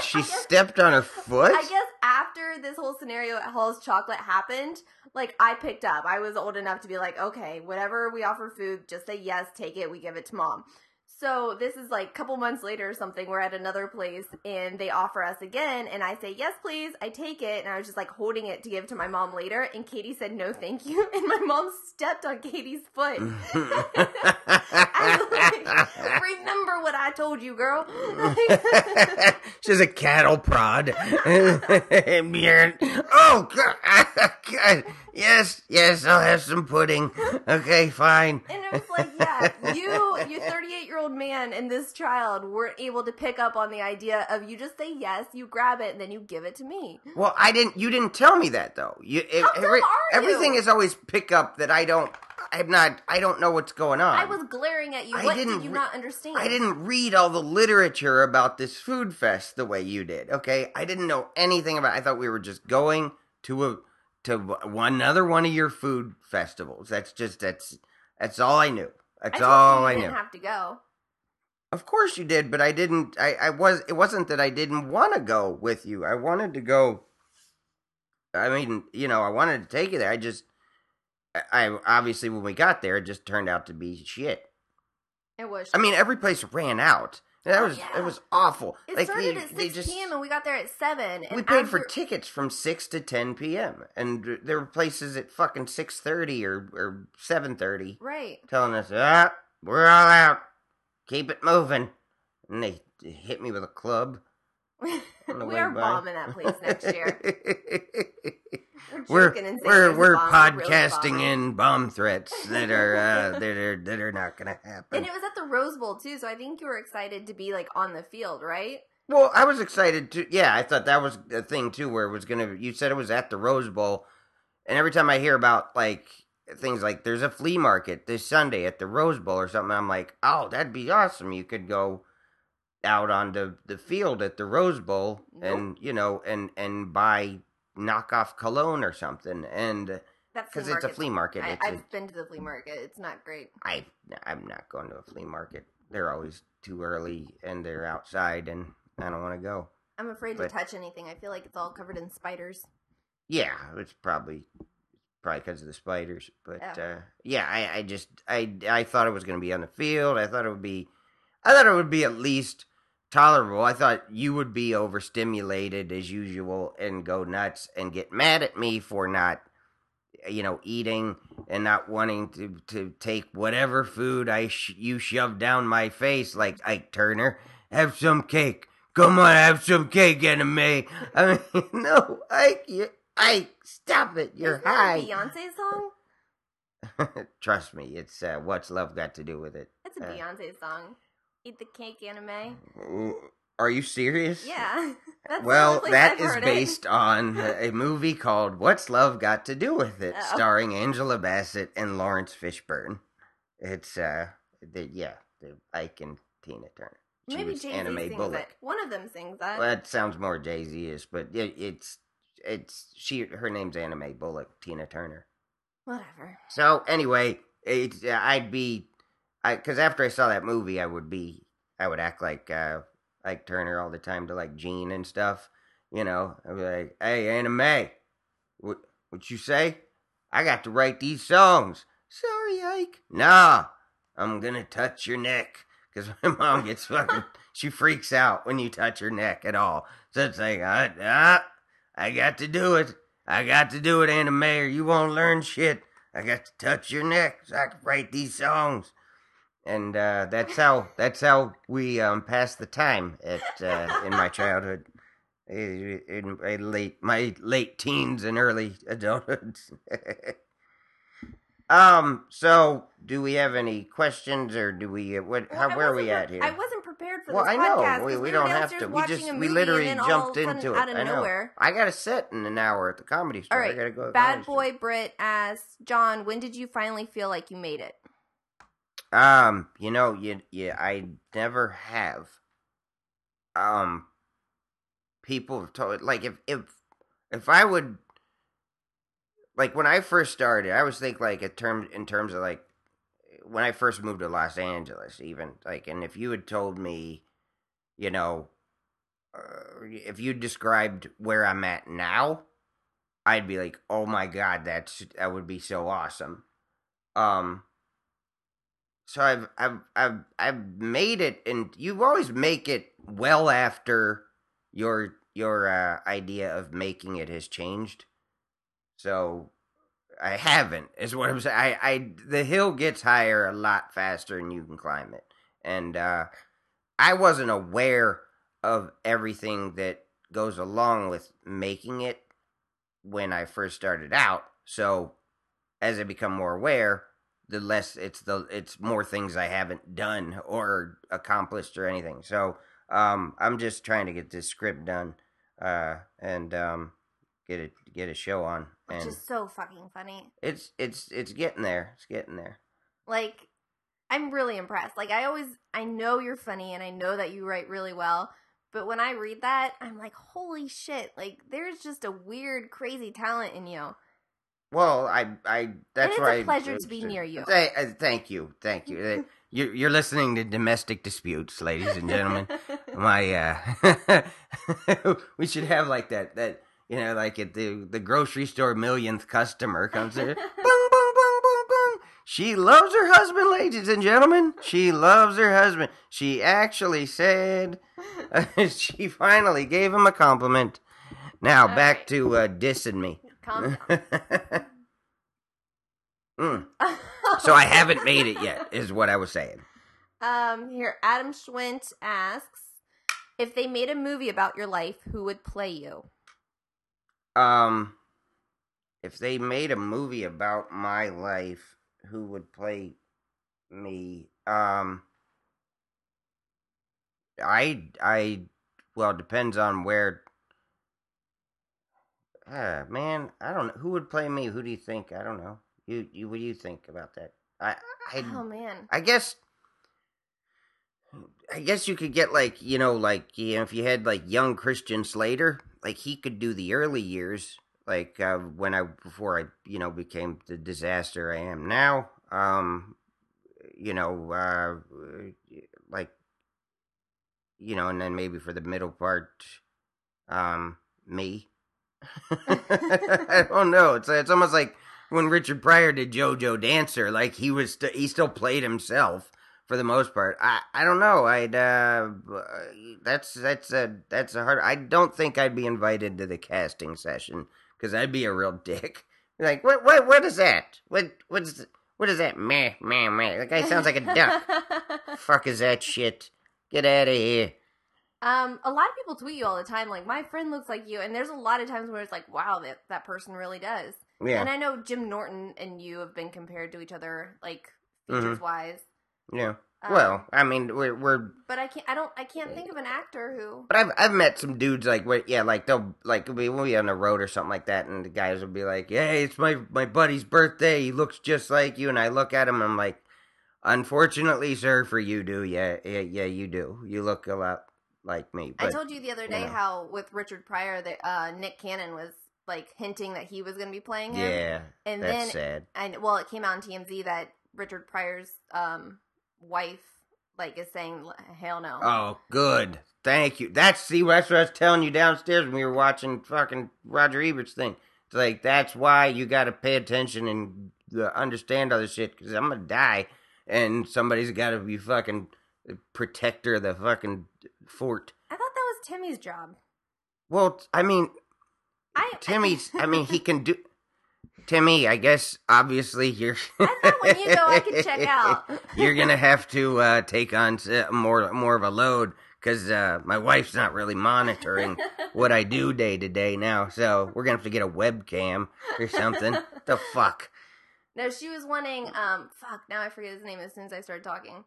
She guess- stepped on her foot. I guess after this whole scenario at Holl's Chocolate happened, like I picked up. I was old enough to be like, okay, whatever we offer food, just say yes, take it, we give it to mom. So this is like a couple months later or something. We're at another place and they offer us again, and I say yes, please. I take it, and I was just like holding it to give to my mom later. And Katie said no, thank you, and my mom stepped on Katie's foot. I was like, remember what I told you, girl. She's a cattle prod. oh God. God! Yes, yes, I'll have some pudding. Okay, fine. And it was like, yeah, you, you 38 year old man, and this child weren't able to pick up on the idea of you just say yes, you grab it, and then you give it to me. Well, I didn't. You didn't tell me that though. You it- How dumb are you? everything is always pick up that I don't. I'm not. I don't know what's going on. I was glaring at you. I what didn't did you re- not understand? I didn't read all the literature about this food fest the way you did. Okay, I didn't know anything about. It. I thought we were just going to a to one another one of your food festivals. That's just that's that's all I knew. That's I all I you knew. didn't have to go. Of course you did, but I didn't. I, I was. It wasn't that I didn't want to go with you. I wanted to go. I mean, you know, I wanted to take you there. I just, I, I obviously when we got there, it just turned out to be shit. It was. I mean, every place ran out. That Oh, was yeah. it was awful. it like started they, at 6 just p.m. and we got there at 7. And we paid for tickets from six to ten p.m. and there were places at fucking six thirty or or seven thirty Right. telling us, ah, we're all out. Keep it moving. And they hit me with a club. we are by. bombing that place next year. we're joking and saying we're we're we're podcasting in bomb threats that are uh, that are that are not gonna happen. And it was at the Rose Bowl too, so I think you were excited to be like on the field, right? Well, I was excited to. Yeah, I thought that was a thing too, where it was gonna. You said it was at the Rose Bowl, and every time I hear about like things like there's a flea market this Sunday at the Rose Bowl or something, I'm like, oh, that'd be awesome. You could go out onto the field at the Rose Bowl and you know and and buy knockoff cologne or something, and because it's a flea market. I, it's a- I've been to the flea market. It's not great. I I'm not going to a flea market. They're always too early and they're outside, and I don't want to go. I'm afraid But- to touch anything. I feel like it's all covered in spiders. Yeah, it's probably probably because of the spiders. But Oh. uh, yeah, I, I just I I thought it was going to be on the field. I thought it would be, I thought it would be at least tolerable. I thought you would be overstimulated as usual and go nuts and get mad at me for not, you know, eating and not wanting to to take whatever food I sh- you shoved down my face like Ike Turner. Have some cake. Come on, have some cake, Anna Mae. I mean, no, Ike, you, Ike, stop it. You're high. a Beyonce song? Trust me, it's uh, what's love got to do with it. It's a Uh, Beyonce song. Eat the cake, Anna Mae. Are you serious? Yeah. That's Well, that is heard it. based on a movie called What's Love Got to Do with It, Oh. starring Angela Bassett and Laurence Fishburne. It's uh, the, yeah, the Ike and Tina Turner. She Maybe Jay Z sings Bullock. it. One of them sings that. Well, that sounds more Jay Z ish, but it, it's it's she. Her name's Anna Mae Bullock, Tina Turner. Whatever. So anyway, it's uh, I'd be, because after I saw that movie, I would be, I would act like uh Ike Turner all the time to like Gene and stuff. You know, I'd be like, "Hey, Anna Mae, what what you say? I got to write these songs." Sorry, Ike. Nah, I'm gonna touch your neck because my mom gets fucking. she freaks out when you touch her neck at all. So it's like, uh, uh, I got to do it. I got to do it, Anna Mae, or you won't learn shit. I got to touch your neck so I can write these songs. And uh, that's how that's how we um, passed the time at uh, in my childhood, in, in my late my late teens and early adulthood. um. So, do we have any questions, or do we? uh, What? Well, how? I Where are we at here? I wasn't prepared for this. Well, this I know. podcast. We- we don't have to. We just- we literally jumped all of a into it. Out of I know. nowhere. I got a set in an hour at the comedy store. All I gotta go. Bad comedy store. boy Brit asks John, when did you finally feel like you made it? Um, you know, you, you, I never have. Um, people have told like if if if I would like when I first started, I was think like in terms in terms of like when I first moved to Los Angeles, even like, and if you had told me, you know, uh, if you described where I'm at now, I'd be like, oh my god, that's that would be so awesome. Um, so I've I've I've I've made it, and you always make it well after your your uh, idea of making it has changed. So I haven't, is what I'm saying. I, I the hill gets higher a lot faster and you can climb it, and uh, I wasn't aware of everything that goes along with making it when I first started out. So as I become more aware, the less it's the it's more things I haven't done or accomplished or anything. So um, I'm just trying to get this script done uh, and um, get it get a show on. Which And is so fucking funny. it's it's it's getting there. It's getting there. Like, I'm really impressed. Like, I always, I know you're funny and I know that you write really well. But when I read that, I'm like, holy shit. Like, there's just a weird, crazy talent in you. Well, I I that's it's why a I- pleasure to be near you. Th- uh, thank you, thank you. Uh, You're, you're listening to domestic disputes, ladies and gentlemen. My uh, we should have like that that you know like at the the grocery store millionth customer comes in. Boom, boom, boom, boom, boom. She loves her husband, ladies and gentlemen. She loves her husband. She actually said she finally gave him a compliment. Now All back right. to uh, dissing me. Calm Mm. So I haven't made it yet, is what I was saying. Um, here, Adam Schwint asks if they made a movie about your life, who would play you? Um, if they made a movie about my life, who would play me? Um, I, I, well, it depends on where. Ah, man, I don't know who would play me. Who do you think? I don't know. You, you, what do you think about that? I, I, oh man, I guess I guess you could get like, you know, like you know, if you had like young Christian Slater, like he could do the early years, like uh, when I before I, you know, became the disaster I am now. Um you know, uh like you know, and then maybe for the middle part um me. I don't know. It's it's almost like when Richard Pryor did JoJo Dancer, like he was st- he still played himself for the most part. I I don't know. I'd uh that's that's a that's a hard. I don't think I'd be invited to the casting session because I'd be a real dick. Like what what what is that? What what's what is that? Meh meh meh. That guy sounds like a duck. Fuck is that shit? Get out of here. Um, a lot of people tweet you all the time, like my friend looks like you, and there's a lot of times where it's like, wow, that that person really does. Yeah. And I know Jim Norton and you have been compared to each other, like Mm-hmm. features wise. Yeah. Um, Well, I mean, we're we're but I can't. I don't. I can't think of an actor who. But I've I've met some dudes like where yeah like they'll like we we'll be on the road or something like that and the guys will be like yeah hey, it's my my buddy's birthday he looks just like you and I look at him and I'm like unfortunately sir for you do yeah yeah yeah you do you look a lot like me I told you the other day know. how with Richard Pryor that uh, Nick Cannon was like hinting that he was going to be playing him. yeah and that's then sad and well, it came out on TMZ that Richard Pryor's um, wife like is saying hell no. oh good thank you that's see that's what I was telling you downstairs when we were watching fucking Roger Ebert's thing it's like that's why you got to pay attention and uh, understand other shit because I'm gonna die and somebody's got to be fucking protector of the fucking fort. I thought that was Timmy's job. Well, I mean, I Timmy's. I mean, he can do. Timmy, I guess obviously you're. I thought when you go, I could check out. you're gonna have to uh, take on more more of a load because uh, my wife's not really monitoring what I do day to day now. So we're gonna have to get a webcam or something. the fuck. No, she was wanting. Um, fuck. Now I forget his name as soon as I started talking.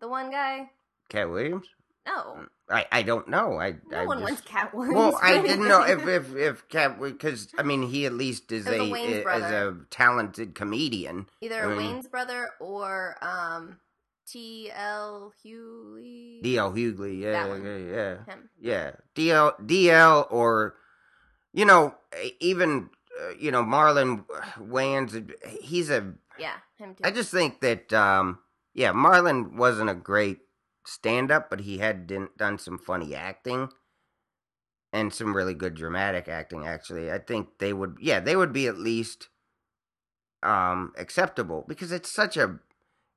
The one guy. Katt Williams? No, I I don't know. I no I one just- wants Katt Williams. Well, I didn't know if if if Cat because I mean he at least is a, a a talented comedian. either I mean- Wayans brother or um D.L. Hughley. D.L. Hughley, yeah, yeah, yeah, Him. yeah. D.L. D.L. or you know even uh, you know Marlon Wayans. He's a. Yeah, him too. I just think that um yeah Marlon wasn't a great stand up, but he had done some funny acting. And some really good dramatic acting, actually. I think they would, yeah, they would be at least um acceptable because it's such a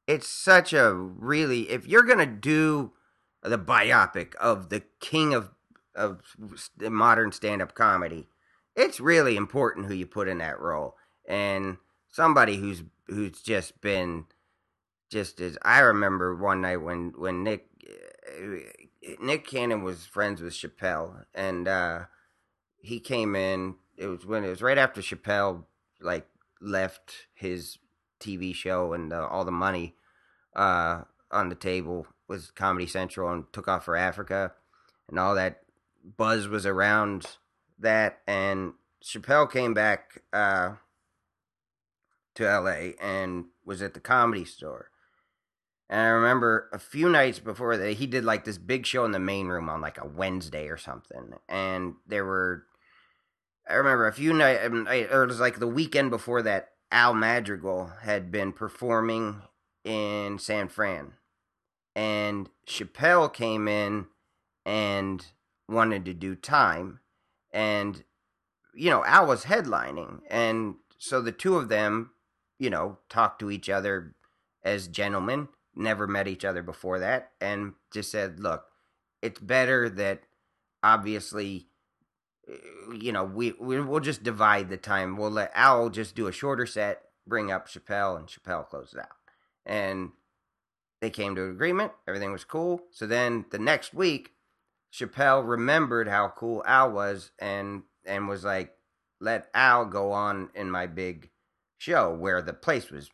it's such a really if you're gonna do the biopic of the king of of modern stand-up comedy it's really important who you put in that role and somebody who's who's just been just as i remember one night when when nick uh, nick cannon was friends with chappelle and uh he came in it was when it was right after chappelle like left his TV show and uh, all the money uh, on the table was Comedy Central and took off for Africa, and all that buzz was around that. And Chappelle came back uh, to L.A. and was at the Comedy Store. And I remember a few nights before that, he did like this big show in the main room on like a Wednesday or something, and there were I remember a few nights, um, or it was like the weekend before that, Al Madrigal had been performing in San Fran. And Chappelle came in and wanted to do time. And, you know, Al was headlining. And so the two of them, you know, talked to each other as gentlemen, never met each other before that, and just said, look, it's better that obviously eh, you know, we, we we'll just divide the time. We'll let Al just do a shorter set, bring up Chappelle, and Chappelle close it out. And they came to an agreement. Everything was cool. So then the next week, Chappelle remembered how cool Al was, and and was like, "Let Al go on in my big show where the place was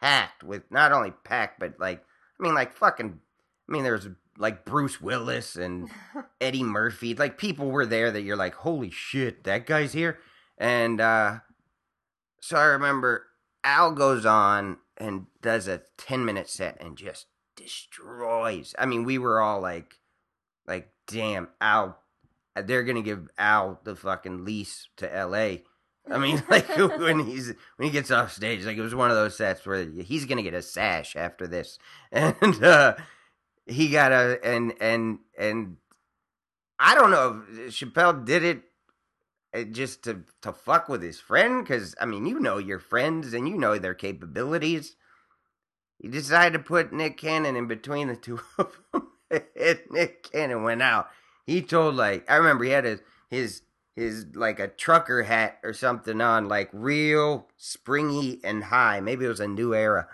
packed with not only packed, but like I mean, like fucking. I mean, there's like Bruce Willis and Eddie Murphy. Like people were there that you're like, holy shit, that guy's here. And uh so I remember Al goes on and does a 10 minute set and just destroys. I mean, we were all like like damn, Al they're going to give Al the fucking lease to LA. I mean, like when he's when he gets off stage, like it was one of those sets where he's gonna get a sash after this, and uh, he got a and and and I don't know if Chappelle did it uh, just to to fuck with his friend because I mean you know your friends and you know their capabilities. He decided to put Nick Cannon in between the two of them, and Nick Cannon went out. He told like I remember he had his his his like a trucker hat or something on, like real springy and high. Maybe it was a new era,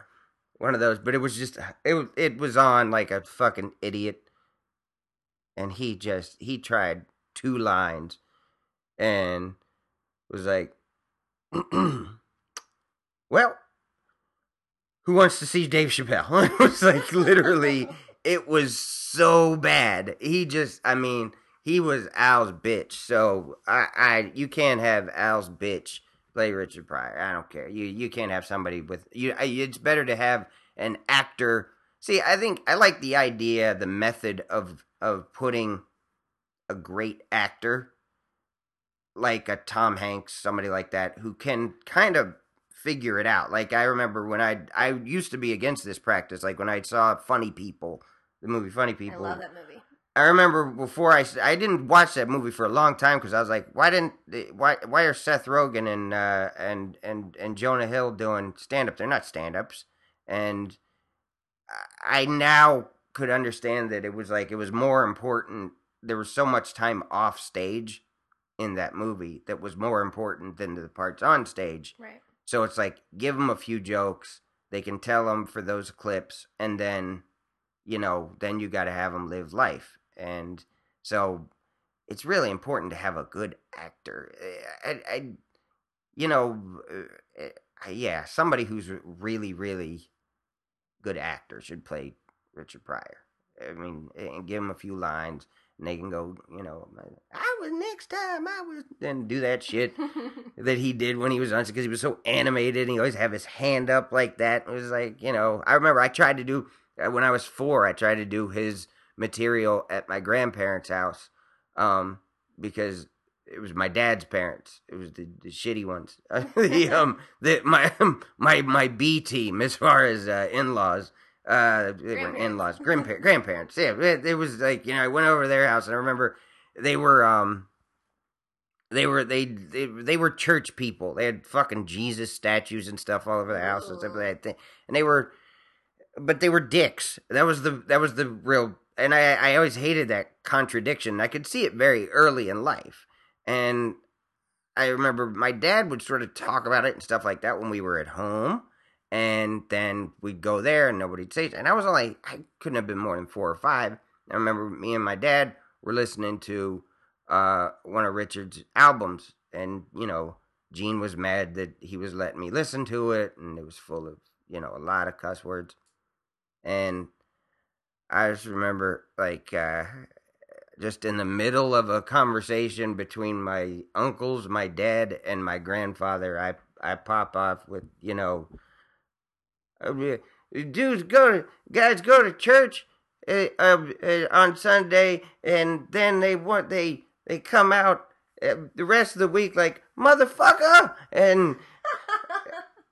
one of those. But it was just it it was on like a fucking idiot, and he just he tried two lines, and was like, well. Who wants to see Dave Chappelle? it was like literally, it was so bad. He just, I mean, he was Al's bitch. So I, I you can't have Al's bitch play Richard Pryor. I don't care. You you can't have somebody with you. It's better to have an actor. See, I think I like the idea, the method of of putting a great actor like a Tom Hanks, somebody like that, who can kind of figure it out. Like I remember when I I used to be against this practice. Like when I saw Funny People, the movie Funny People. I love that movie. I remember before I I didn't watch that movie for a long time because I was like, why didn't why why are Seth Rogen and uh, and and and Jonah Hill doing stand up? They're not stand ups, and I now could understand that it was like it was more important. There was so much time off stage in that movie that was more important than the parts on stage. Right. So it's like give them a few jokes. They can tell them for those clips, and then you know, then you got to have them live life and so it's really important to have a good actor. Eh, I, I you know, uh, yeah, somebody who's really, really good actor should play Richard Pryor. I mean, and give him a few lines, and they can go, you know, I was next time I was, then do that shit that he did when he was on because he was so animated. and He always have his hand up like that. It was like, you know, I remember I tried to do when I was four. I tried to do his material at my grandparents' house um, because it was my dad's parents. It was the, the shitty ones. the um the my my my B team as far as uh, in laws. Uh, they were in laws, grandparents, grandparents. Yeah, it, it, was like you know I went over to their house and I remember they were um they were they, they they were church people. They had fucking Jesus statues and stuff all over the house and stuff like that. And they were, but they were dicks. That was the that was the real and I, I always hated that contradiction. I could see it very early in life. And I remember my dad would sort of talk about it and stuff like that when we were at home. And then we'd go there and nobody'd say it. And I was only, I couldn't have been more than four or five. I remember me and my dad were listening to uh, one of Richard's albums. And, you know, Gene was mad that he was letting me listen to it. And it was full of, you know, a lot of cuss words. And I just remember like uh, just in the middle of a conversation between my uncles, my dad, and my grandfather, I I pop off with you know, uh, dudes go to guys go to church uh, uh, on Sunday, and then they want they they come out uh, the rest of the week like motherfucker! and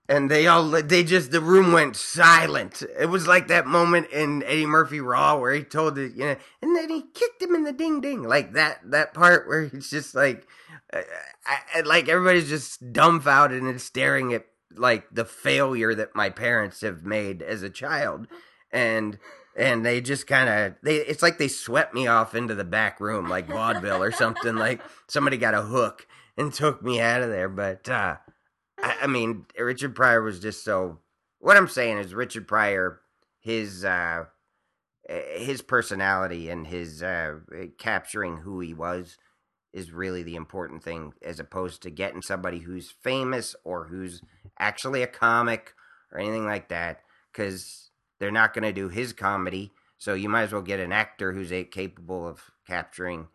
and they all they just the room went silent. It was like that moment in Eddie Murphy Raw where he told it, you know, and then he kicked him in the ding ding, like that that part where he's just like, uh, I, like everybody's just dumbfounded and staring at like the failure that my parents have made as a child, and and they just kind of they it's like they swept me off into the back room like vaudeville or something like somebody got a hook and took me out of there, but. uh I, I mean, Richard Pryor was just so. What I'm saying is, Richard Pryor, his uh, eh, his personality and his uh, eh, capturing who he was is really the important thing, as opposed to getting somebody who's famous or who's actually a comic or anything like that, because they're not going to do his comedy. So you might as well get an actor who's capable of capturing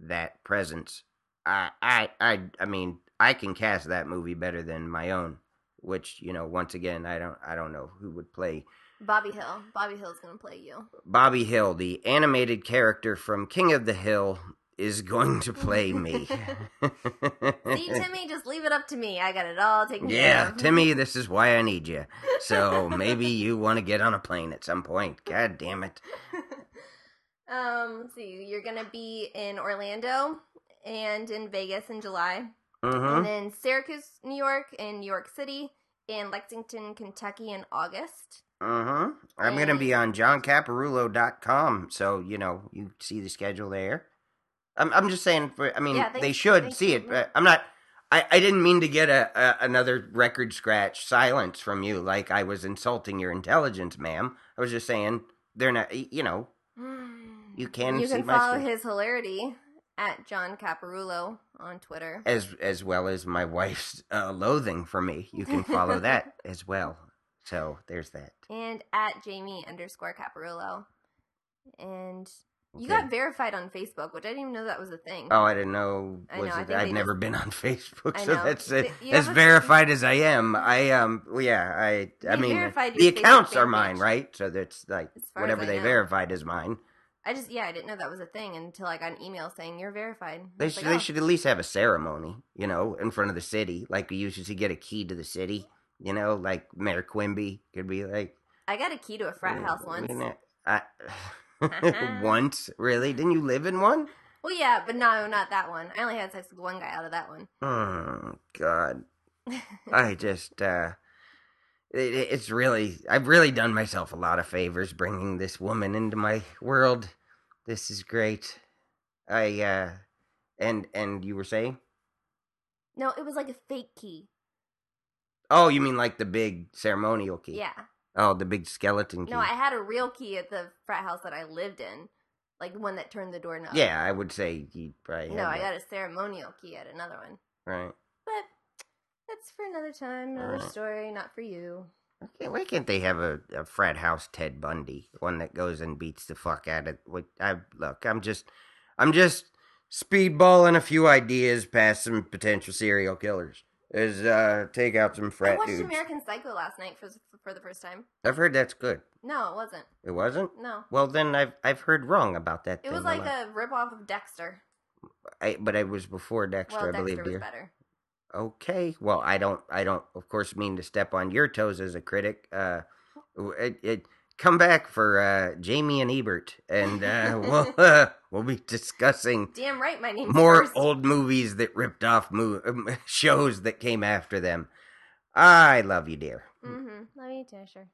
that presence. I, I, I, I mean, I can cast that movie better than my own, which you know, once again, I don't, I don't know who would play. Bobby Hill. Bobby Hill's gonna play you. Bobby Hill, the animated character from King of the Hill, is going to play me. See, Timmy, just leave it up to me. I got it all taken yeah, care of. Yeah, Timmy, this is why I need you. So maybe you want to get on a plane at some point. God damn it. Um, let's see, you're gonna be in Orlando and in Vegas in July. Mm-hmm. And then Syracuse, New York, and New York City, and Lexington, Kentucky in August. Mm-hmm. I'm going to be on johncaparulo.com, so, you know, you see the schedule there. I'm, I'm just saying, for, I mean, Yeah, they thanks- should thanks, see it. But I'm not, I, I didn't mean to get a, a another record scratch silence from you like I was insulting your intelligence, ma'am. I was just saying, they're not, you know, you can You can follow his hilarity at John Caparulo on Twitter. as as well as my wife's uh, loathing for me. You can follow that as well. So there's that. and at Jamie underscore Caparulo. And you Okay. got verified on Facebook, which I didn't even know that was a thing. Oh, I didn't know. I Was know, I I've never just- been on Facebook, so that's it. You As have a- verified as I am, I um, well, yeah, I, I They mean, the Facebook accounts are mine, page. right? So that's like As far as whatever they know. verified is mine. I just yeah, I didn't know that was a thing until I got an email saying you're verified. They should, like, they oh. should at least have a ceremony, you know, in front of the city, like you usually get a key to the city, you know, like Mayor Quimby could be like. I got a key to a frat house once. I, once, really? Didn't you live in one? Well, yeah, but no, not that one. I only had sex with one guy out of that one. Oh God, I just uh, it, it's really I've really done myself a lot of favors bringing this woman into my world. This is great. I uh, and and you were saying? no, it was like a fake key. Oh, you mean like the big ceremonial key? Yeah. Oh, the big skeleton key. No, I had a real key at the frat house that I lived in, like the one that turned the door knob. yeah, I would say you probably. No, I that, got a ceremonial key at another one. right. But that's for another time, another Alright. story, not for you. Okay, why can't they have a, a frat house Ted Bundy, one that goes and beats the fuck out of? What I look, I'm just, I'm just speedballing a few ideas past some potential serial killers. Is uh, take out some I frat watched dudes. American Psycho last night for for the first time. I've heard that's good. No, it wasn't. It wasn't. No, Well, then I've I've heard wrong about that. it thing was like a ripoff of Dexter. I, but it was before Dexter, well, I believe, Dexter was dear. better. Okay. Well, I don't, I don't, of course, mean to step on your toes as a critic. Uh, it, it, come back for uh, Jamie and Ebert, and uh, we'll uh, we'll be discussing Damn right, my name more first. old movies that ripped off mo- um, shows that came after them. I love you, dear. Mm-hmm. Love you too, sure.